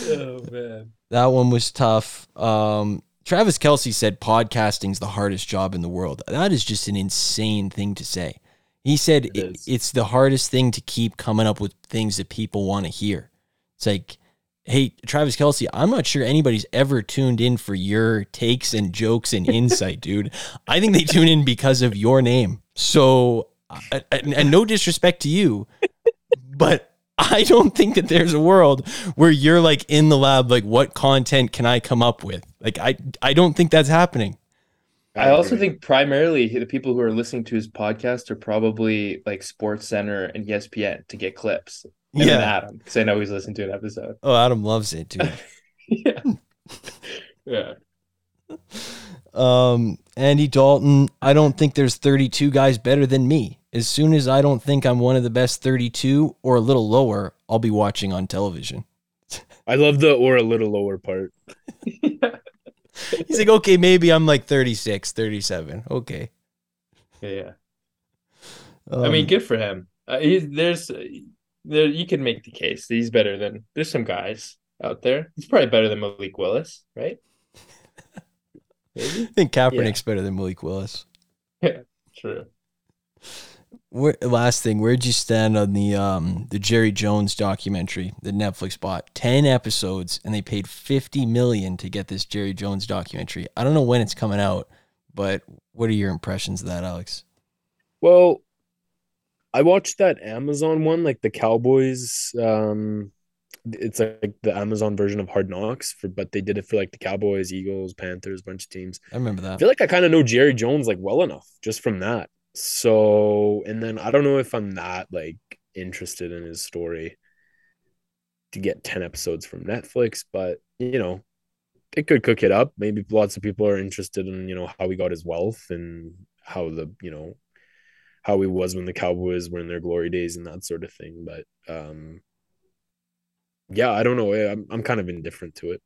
oh man. that one was tough. Um, Travis Kelce said podcasting's the hardest job in the world. That is just an insane thing to say. He said It it it's the hardest thing to keep coming up with things that people want to hear. It's like, hey, Travis Kelce, I'm not sure anybody's ever tuned in for your takes and jokes and insight, dude. I think they tune in because of your name. So, uh, uh, and, and no disrespect to you, but I don't think that there's a world where you're like in the lab, like, what content can I come up with? Like, I, I don't think that's happening. I also think primarily the people who are listening to his podcast are probably like Sports Center and ESPN to get clips. And then Yeah. Adam, because I know he's listened to an episode. Oh, Adam loves it, dude. yeah. Yeah. Um, Andy Dalton, I don't think there's 32 guys better than me. As soon as I don't think I'm one of the best 32 or a little lower, I'll be watching on television. I love the or a little lower part. He's like, okay, maybe I'm like 36, 37. Okay. Yeah. Um, I mean, good for him. Uh, he, there's there you can make the case that he's better than there's some guys out there. He's probably better than Malik Willis, right? Maybe. I think Kaepernick's better than Malik Willis. Yeah, true. Where, last thing, where'd you stand on the um the Jerry Jones documentary that Netflix bought? Ten episodes, and they paid fifty million to get this Jerry Jones documentary. I don't know when it's coming out, but what are your impressions of that, Alex? Well, I watched that Amazon one, like the Cowboys. Um, it's like the Amazon version of Hard Knocks, for but they did it for like the Cowboys, Eagles, Panthers, bunch of teams. I remember that. I feel like I kind of know Jerry Jones like well enough just from that. So, and then I don't know if I'm that like interested in his story to get 10 episodes from Netflix, but you know, they could cook it up. Maybe lots of people are interested in, you know, how he got his wealth and how the, you know, how he was when the Cowboys were in their glory days and that sort of thing. But um yeah, I don't know. I'm I'm kind of indifferent to it.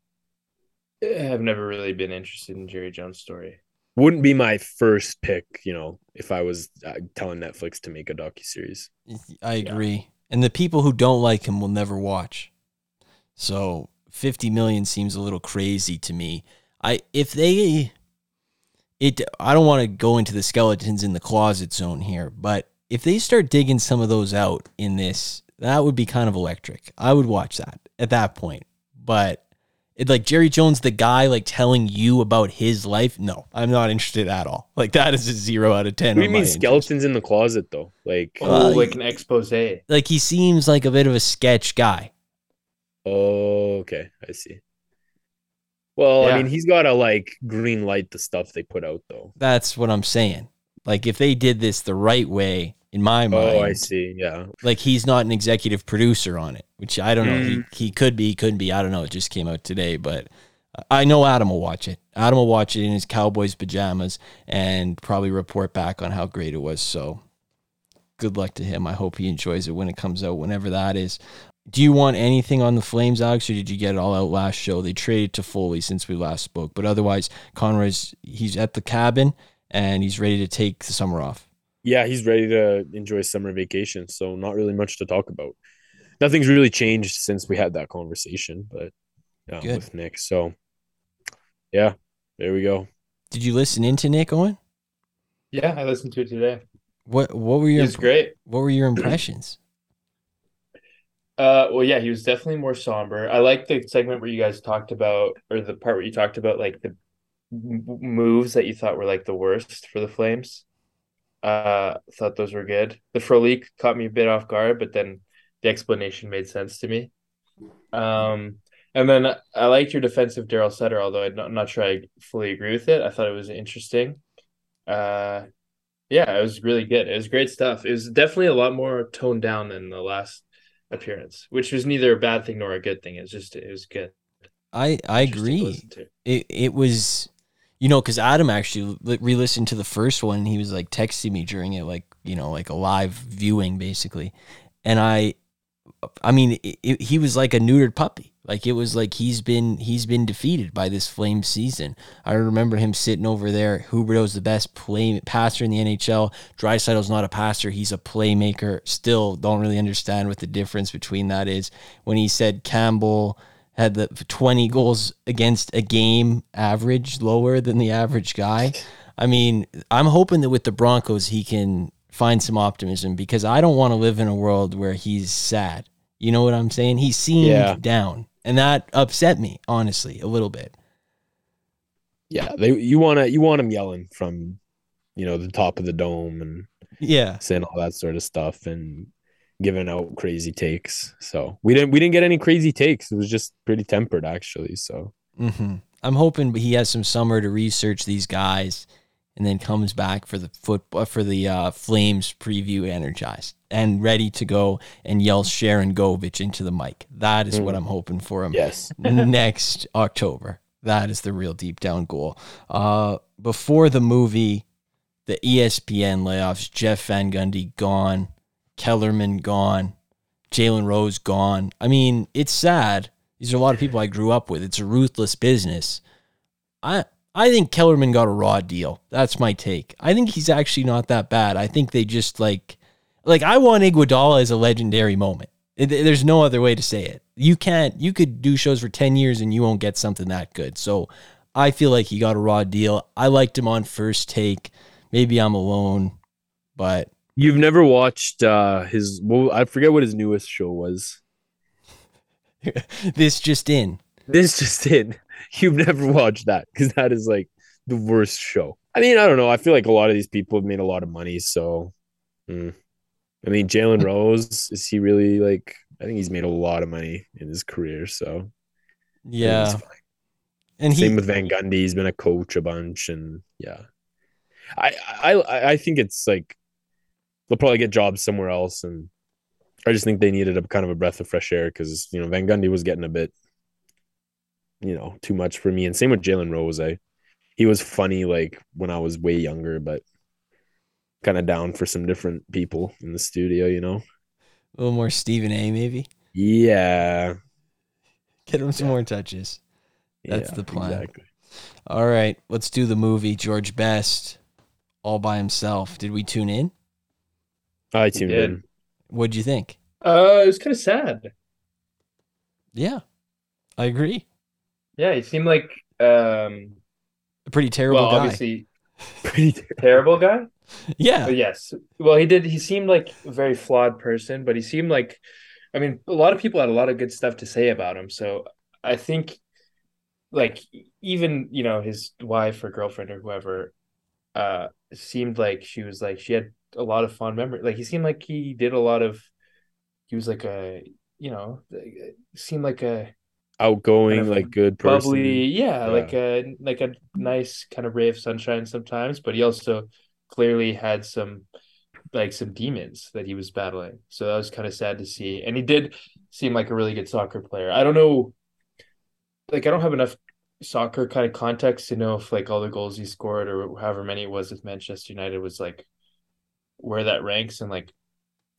I've never really been interested in Jerry Jones' story. wouldn't be my first pick, you know, if I was uh, telling Netflix to make a docu series. I agree. And the people who don't like him will never watch. So 50 million seems a little crazy to me. I if they it I don't want to go into the skeletons in the closet zone here, but if they start digging some of those out in this, that would be kind of electric. I would watch that at that point. But it like Jerry Jones, the guy like telling you about his life. No, I'm not interested at all. Like that is a zero out of ten. What do you mean my interest. skeletons in the closet though? Like, Oh, Well, like an expose. Like he seems like a bit of a sketch guy. oh, okay, I see. Well, I mean, he's got to like green light the stuff they put out though. That's what I'm saying. Like if they did this the right way, in my mind, Oh, I see. Yeah. like he's not an executive producer on it, which I don't know. Mm. He he could be, he couldn't be. I don't know. It just came out today, but I know Adam will watch it. Adam will watch it in his Cowboys pajamas and probably report back on how great it was. So good luck to him. I hope he enjoys it when it comes out, whenever that is. Do you want anything on the Flames, Alex, or did you get it all out last show? They traded Toffoli since we last spoke, but otherwise, Conroy's he's at the cabin and he's ready to take the summer off. Yeah, he's ready to enjoy summer vacation, so not really much to talk about. Nothing's really changed since we had that conversation, but yeah, Good. with Nick. So yeah, there we go. Did you listen into Nick Owen? Yeah, I listened to it today. What what were your It's great. what were your impressions? Uh, well, yeah, he was definitely more somber. I like the segment where you guys talked about, or the part where you talked about like the moves that you thought were like the worst for the Flames. Uh, thought those were good. The Frolik caught me a bit off guard, but then the explanation made sense to me. Um, and then I liked your defensive Darryl Sutter, although I'm not, I'm not sure I fully agree with it. I thought it was interesting. Uh, yeah, it was really good. It was great stuff. It was definitely a lot more toned down than the last appearance, which was neither a bad thing nor a good thing. It's just it was good. I I agree. It it was, you know, because Adam actually re-listened to the first one. And he was like texting me during it, like you know, like a live viewing basically, and I, I mean, it, it, he was like a neutered puppy. Like it was like he's been he's been defeated by this Flames season. I remember him sitting over there. Huberdeau's the best play passer in the NHL. Draisaitl's not a passer; he's a playmaker. Still, don't really understand what the difference between that is. When he said Campbell had the 20 goals against a game average lower than the average guy. I mean, I'm hoping that with the Broncos he can find some optimism because I don't want to live in a world where he's sad. You know what I'm saying? He seemed Yeah. down. And that upset me, honestly, a little bit. Yeah, they you want to you want them yelling from you know the top of the dome and Yeah. saying all that sort of stuff and giving out crazy takes. So we didn't we didn't get any crazy takes. It was just pretty tempered actually. So hmm I'm hoping he has some summer to research these guys and then comes back for the foot for the uh, Flames preview energized and ready to go and yell Sharangovich into the mic. That is what I'm hoping for him yes, next October. That is the real deep down goal. Uh, before the movie, the ESPN layoffs, Jeff Van Gundy gone, Kellerman gone, Jalen Rose gone. I mean, it's sad. These are a lot of people I grew up with. It's a ruthless business. I I think Kellerman got a raw deal. That's my take. I think he's actually not that bad. I think they just like like I want Iguodala as a legendary moment. There's no other way to say it. You can't. You could do shows for ten years and you won't get something that good. So I feel like he got a raw deal. I liked him on first take. Maybe I'm alone, but You've never watched uh his well, I forget what his newest show was. this just in. This just in. You've never watched that because that is like the worst show. I mean, I don't know. I feel like a lot of these people have made a lot of money, so hmm. I mean, Jalen Rose is he really like? I think he's made a lot of money in his career, so I think he's Yeah. And he Same with Van Gundy. He's been a coach a bunch, and yeah, I I I think it's like they'll probably get jobs somewhere else, and I just think they needed a kind of a breath of fresh air because you know Van Gundy was getting a bit, you know, too much for me, and same with Jalen Rose. I he was funny like when I was way younger, but kind of down for some different people in the studio, you know. a little more Stephen A. Maybe Yeah, get him some more touches. That's yeah, the plan. Exactly. All right, let's do the movie. George Best, all by himself. Did we tune in? I tuned in. What'd you think? Uh, it was kind of sad. Yeah, I agree. Yeah, he seemed like um, A pretty terrible well, guy. obviously Pretty terrible. terrible guy. Yeah, But yes, well, he did. He seemed like a very flawed person, but he seemed like, I mean, a lot of people had a lot of good stuff to say about him. So I think, like, even you know his wife or girlfriend or whoever, uh, seemed like she was like she had a lot of fond memory. Like he seemed like he did a lot of. He was like a, you know, seemed like a outgoing, Kind of like good person. bubbly yeah, Yeah. like a like a nice kind of ray of sunshine sometimes but he also clearly had some like some demons that he was battling so that was kind of sad to see and he did seem like a really good soccer player i don't know like i don't have enough soccer kind of context to know if like all the goals he scored or however many it was with manchester united was like where that ranks and like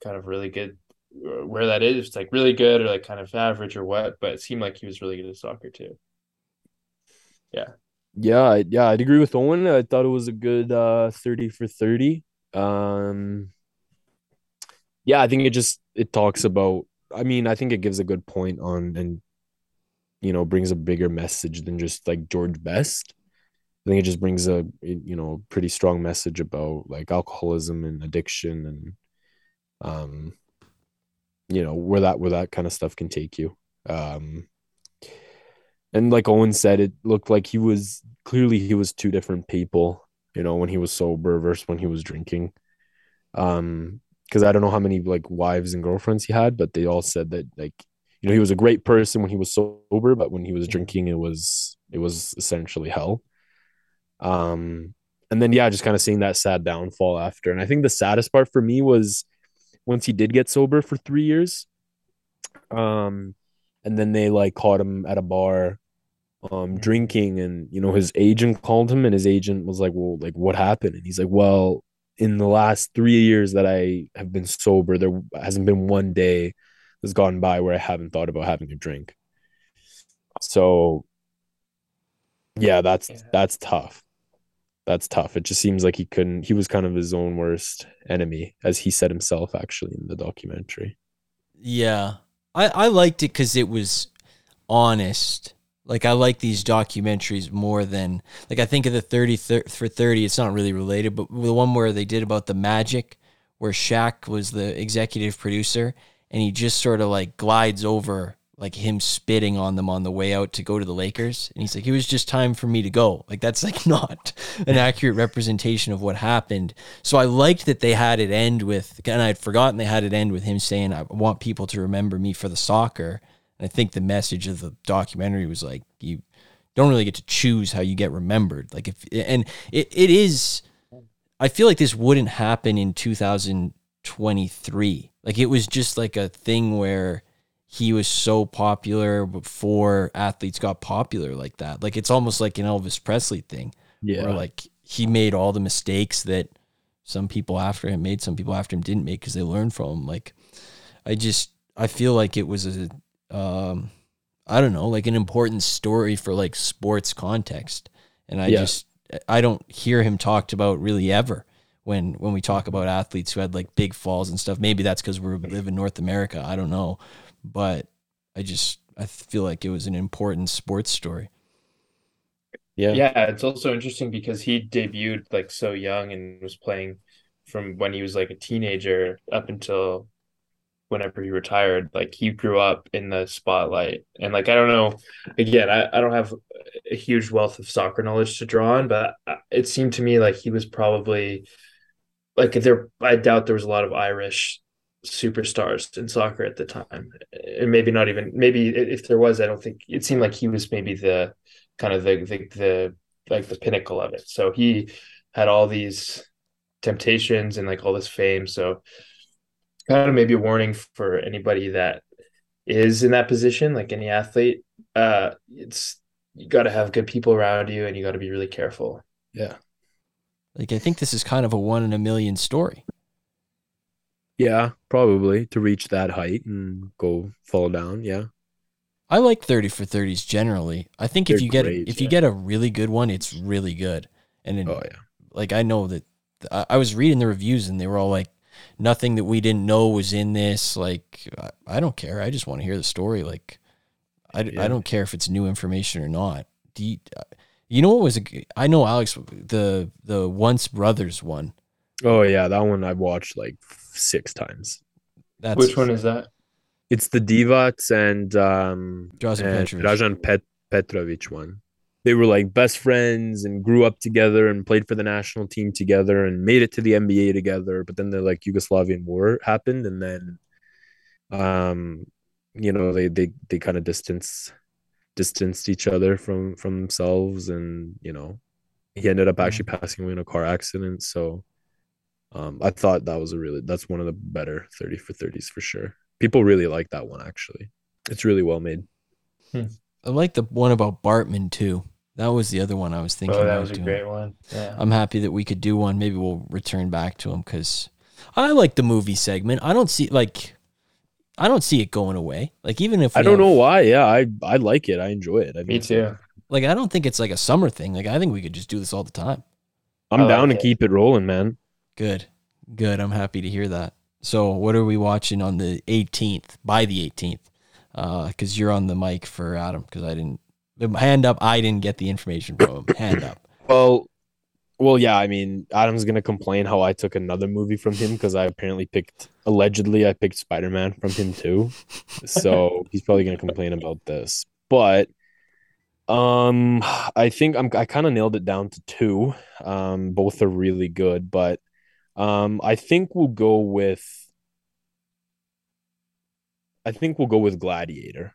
kind of really good where that is it's like really good or like kind of average or what but it seemed like he was really good at soccer too Yeah, I- yeah, I'd agree with Owen. I thought it was a good uh 30 for 30. Um yeah, I think it just it talks about I mean, I think it gives a good point on and you know, brings a bigger message than just like George Best. I think it just brings a you know, pretty strong message about like alcoholism and addiction and um you know, where that where that kind of stuff can take you. Um and like Owen said, it looked like he was clearly he was two different people, you know, when he was sober versus when he was drinking. Um, because I don't know how many like wives and girlfriends he had, but they all said that like, you know, he was a great person when he was sober, but when he was drinking, it was it was essentially hell. Um, and then yeah, just kind of seeing that sad downfall after. And I think the saddest part for me was once he did get sober for three years. Um, and then they like caught him at a bar um drinking and you know his agent called him and his agent was like well like what happened and he's like well in the last three years that i have been sober there hasn't been one day that's gone by where i haven't thought about having a drink so yeah that's Yeah. that's tough that's tough it just seems like he couldn't he was kind of his own worst enemy as he said himself actually in the documentary Yeah. I, I liked it because it was honest. Like, I like these documentaries more than, like, I think of the 30 thir- for 30, it's not really related, but the one where they did about the magic, where Shaq was the executive producer and he just sort of like glides over, like him spitting on them on the way out to go to the Lakers. And he's like, it was just time for me to go. Like, that's like not an accurate representation of what happened. So I liked that they had it end with, and I'd forgotten they had it end with him saying, I want people to remember me for the soccer. And I think the message of the documentary was like, you don't really get to choose how you get remembered. Like, if, and it, it is, I feel like this wouldn't happen in 2023. Like, it was just like a thing where he was so popular before athletes got popular like that. Like, it's almost like an Elvis Presley thing yeah where like he made all the mistakes that some people after him made, some people after him didn't make because they learned from him. Like, I just I feel like it was a um I don't know, like an important story for like sports context. And I Yeah. just I don't hear him talked about really ever when when we talk about athletes who had like big falls and stuff. Maybe that's because we live in North America. I don't know. But I just I feel like it was an important sports story. yeah yeah it's also interesting because he debuted like so young and was playing from when he was like a teenager up until whenever he retired. Like he grew up in the spotlight. And like I don't know, again, I, I don't have a huge wealth of soccer knowledge to draw on, but it seemed to me like he was probably like there I doubt there was a lot of Irish superstars in soccer at the time. And maybe not even maybe if there was, I don't think it seemed like he was maybe the kind of the the, the like the pinnacle of it. So he had all these temptations and like all this fame. So kind of maybe a warning for anybody that is in that position, like any athlete. Uh, it's you got to have good people around you, and you got to be really careful. Yeah. Like I think this is kind of a one in a million story. Yeah, probably to reach that height and go fall down. Yeah. I like 30 for 30s generally. I think if They're you get great, if you yeah. get a really good one, it's really good. And it, Oh yeah. like I know that I, I was reading the reviews and they were all like nothing that we didn't know was in this. Like I, I don't care. I just want to hear the story. Like I, Yeah. I don't care if it's new information or not. Do you, you know what was a I know Alex the the once brothers one. Oh yeah, that one I've watched like six times. That's Which one is that? It's the Divac and um Drazen and Petrovic. Dražen Pet- Petrovic one. They were like best friends and grew up together and played for the national team together and made it to the NBA together. But then the like Yugoslavian war happened and then um you know they they they kind of distance distanced each other from from themselves and you know he ended up actually passing away in a car accident. So um I thought that was a really that's one of the better 30 for 30s for sure. People really like that one actually. It's really well made. I like the one about Bartman too. That was the other one I was thinking. About. Oh, that about was a doing. great one. Yeah. I'm happy that we could do one. Maybe we'll return back to them because I like the movie segment. I don't see like I don't see it going away. Like even if I don't have- know why. Yeah, I I like it. I enjoy it. I Me mean, too. Like I don't think it's like a summer thing. Like I think we could just do this all the time. I'm I like down to it. keep it rolling, man. Good, good. I'm happy to hear that. So what are we watching on the 18th? By the 18th, because you're on the mic for Adam. Because I didn't hand up. I didn't get the information from him. hand up. Well, well, yeah. I mean, Adam's gonna complain how I took another movie from him because I apparently picked allegedly I picked Spider Man from him too. So he's probably gonna complain about this. But um, I think I'm I kind of nailed it down to two. Um, both are really good, but um, I think we'll go with. I think we'll go with Gladiator.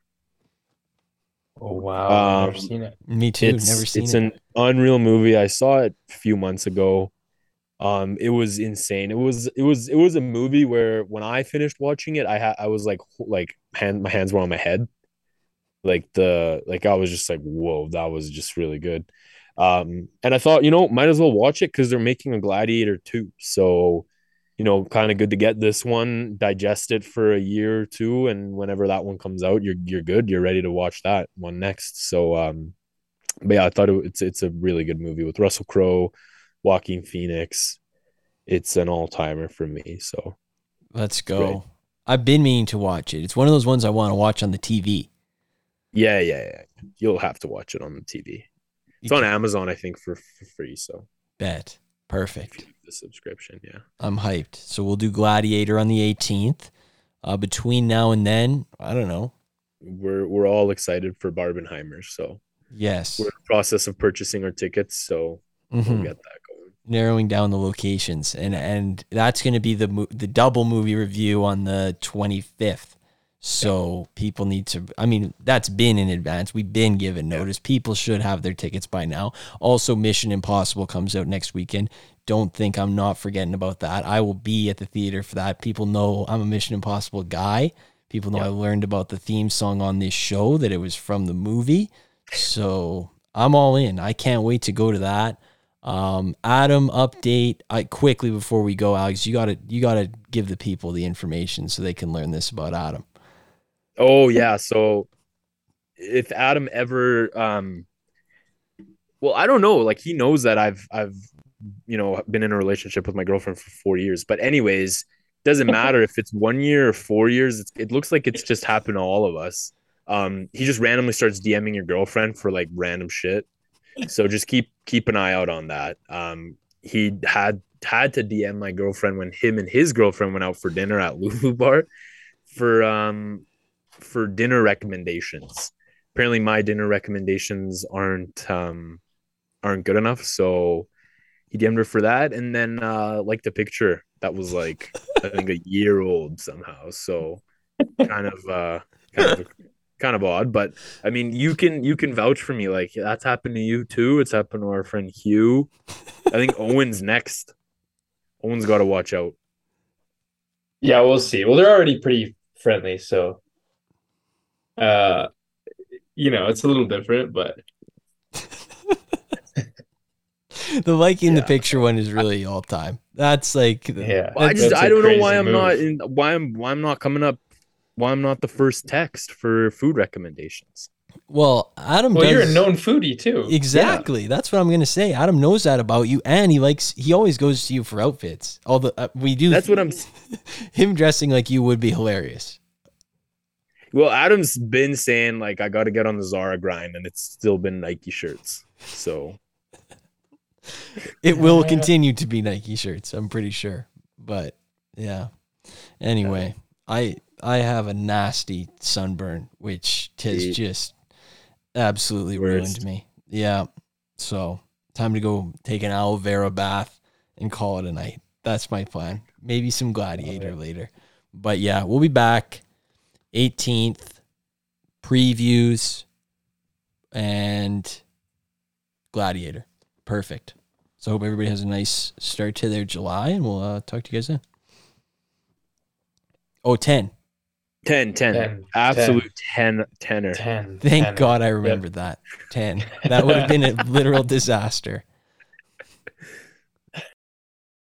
Oh wow, I've never Um, seen it. Me too. it's Never seen it's it. an unreal movie. I saw it a few months ago. Um, it was insane. It was it was it was a movie where when I finished watching it, I had I was like like hand my hands were on my head, like the like I was just like whoa, that was just really good. Um, and I thought you know might as well watch it because they're making a Gladiator too. So, you know, kind of good to get this one, digest it for a year or two, and whenever that one comes out, you're you're good. You're ready to watch that one next. So, um, but yeah, I thought it, it's it's a really good movie with Russell Crowe, Joaquin Phoenix. It's an all timer for me. So Let's go. great. I've been meaning to watch it. It's one of those ones I want to watch on the TV. yeah, yeah, yeah. You'll have to watch it on the TV. It's on Amazon, I think, for, for free. So bet. Perfect. the subscription, yeah. I'm hyped. So we'll do Gladiator on the 18th. Uh, between now and then, I don't know. We're we're all excited for Barbenheimer. So Yes. we're in the process of purchasing our tickets. So Mhm. we'll get that going. Narrowing down the locations, and and that's going to be the the double movie review on the 25th. So people need to. I mean, that's been in advance. We've been given notice. People should have their tickets by now. Also, Mission Impossible comes out next weekend. Don't think I'm not forgetting about that. I will be at the theater for that. People know I'm a Mission Impossible guy. People know I learned about the theme song on this show that it was from the movie. So I'm all in. I can't wait to go to that. Um, Adam, update. I quickly before we go, Alex. You gotta you gotta give the people the information so they can learn this about Adam. Oh yeah. So if Adam ever um well, I don't know. Like he knows that I've I've you know been in a relationship with my girlfriend for four years. But anyways, doesn't matter if it's one year or four years. It's, it looks like it's just happened to all of us. Um, he just randomly starts DMing your girlfriend for like random shit. So just keep keep an eye out on that. Um, he had had to DM my girlfriend when him and his girlfriend went out for dinner at Lulu Bar for um for dinner recommendations. Apparently, my dinner recommendations aren't um aren't good enough, so he DM'd her for that, and then uh like the picture that was like I think a year old somehow. So kind of uh kind of kind of odd, but I mean you can you can vouch for me. Like that's happened to you too. It's happened to our friend Hugh. I think Owen's next. Owen's got to watch out. Yeah, we'll see. Well, they're already pretty friendly, so uh you know, it's a little different, but the liking the picture one is really all time. That's like the- yeah. Well, I just that's a I don't know why crazy I'm not in why I'm why I'm not coming up why I'm not the first text for food recommendations. Well, Adam Well, does you're a known foodie too. Exactly. That's what I'm gonna say. Adam knows that about you, and he likes. He always goes to you for outfits. Although uh, we do. That's what I'm him dressing like you would be hilarious. Well, Adam's been saying like I got to get on the Zara grind, and it's still been Nike shirts. So It will continue to be Nike shirts. I'm pretty sure. But yeah. Anyway, I I have a nasty sunburn, which has Ye- just absolutely Worst. ruined me. Yeah. So time to go take an aloe vera bath and call it a night. That's my plan. Maybe some gladiator later. But yeah, we'll be back 18th previews and gladiator. Perfect. So hope everybody has a nice start to their July and we'll uh, talk to you guys then. Oh, 10. 10, 10, 10, absolute 10, tenner. Ten. Thank ten. God I remembered that. 10. That would have been a literal disaster.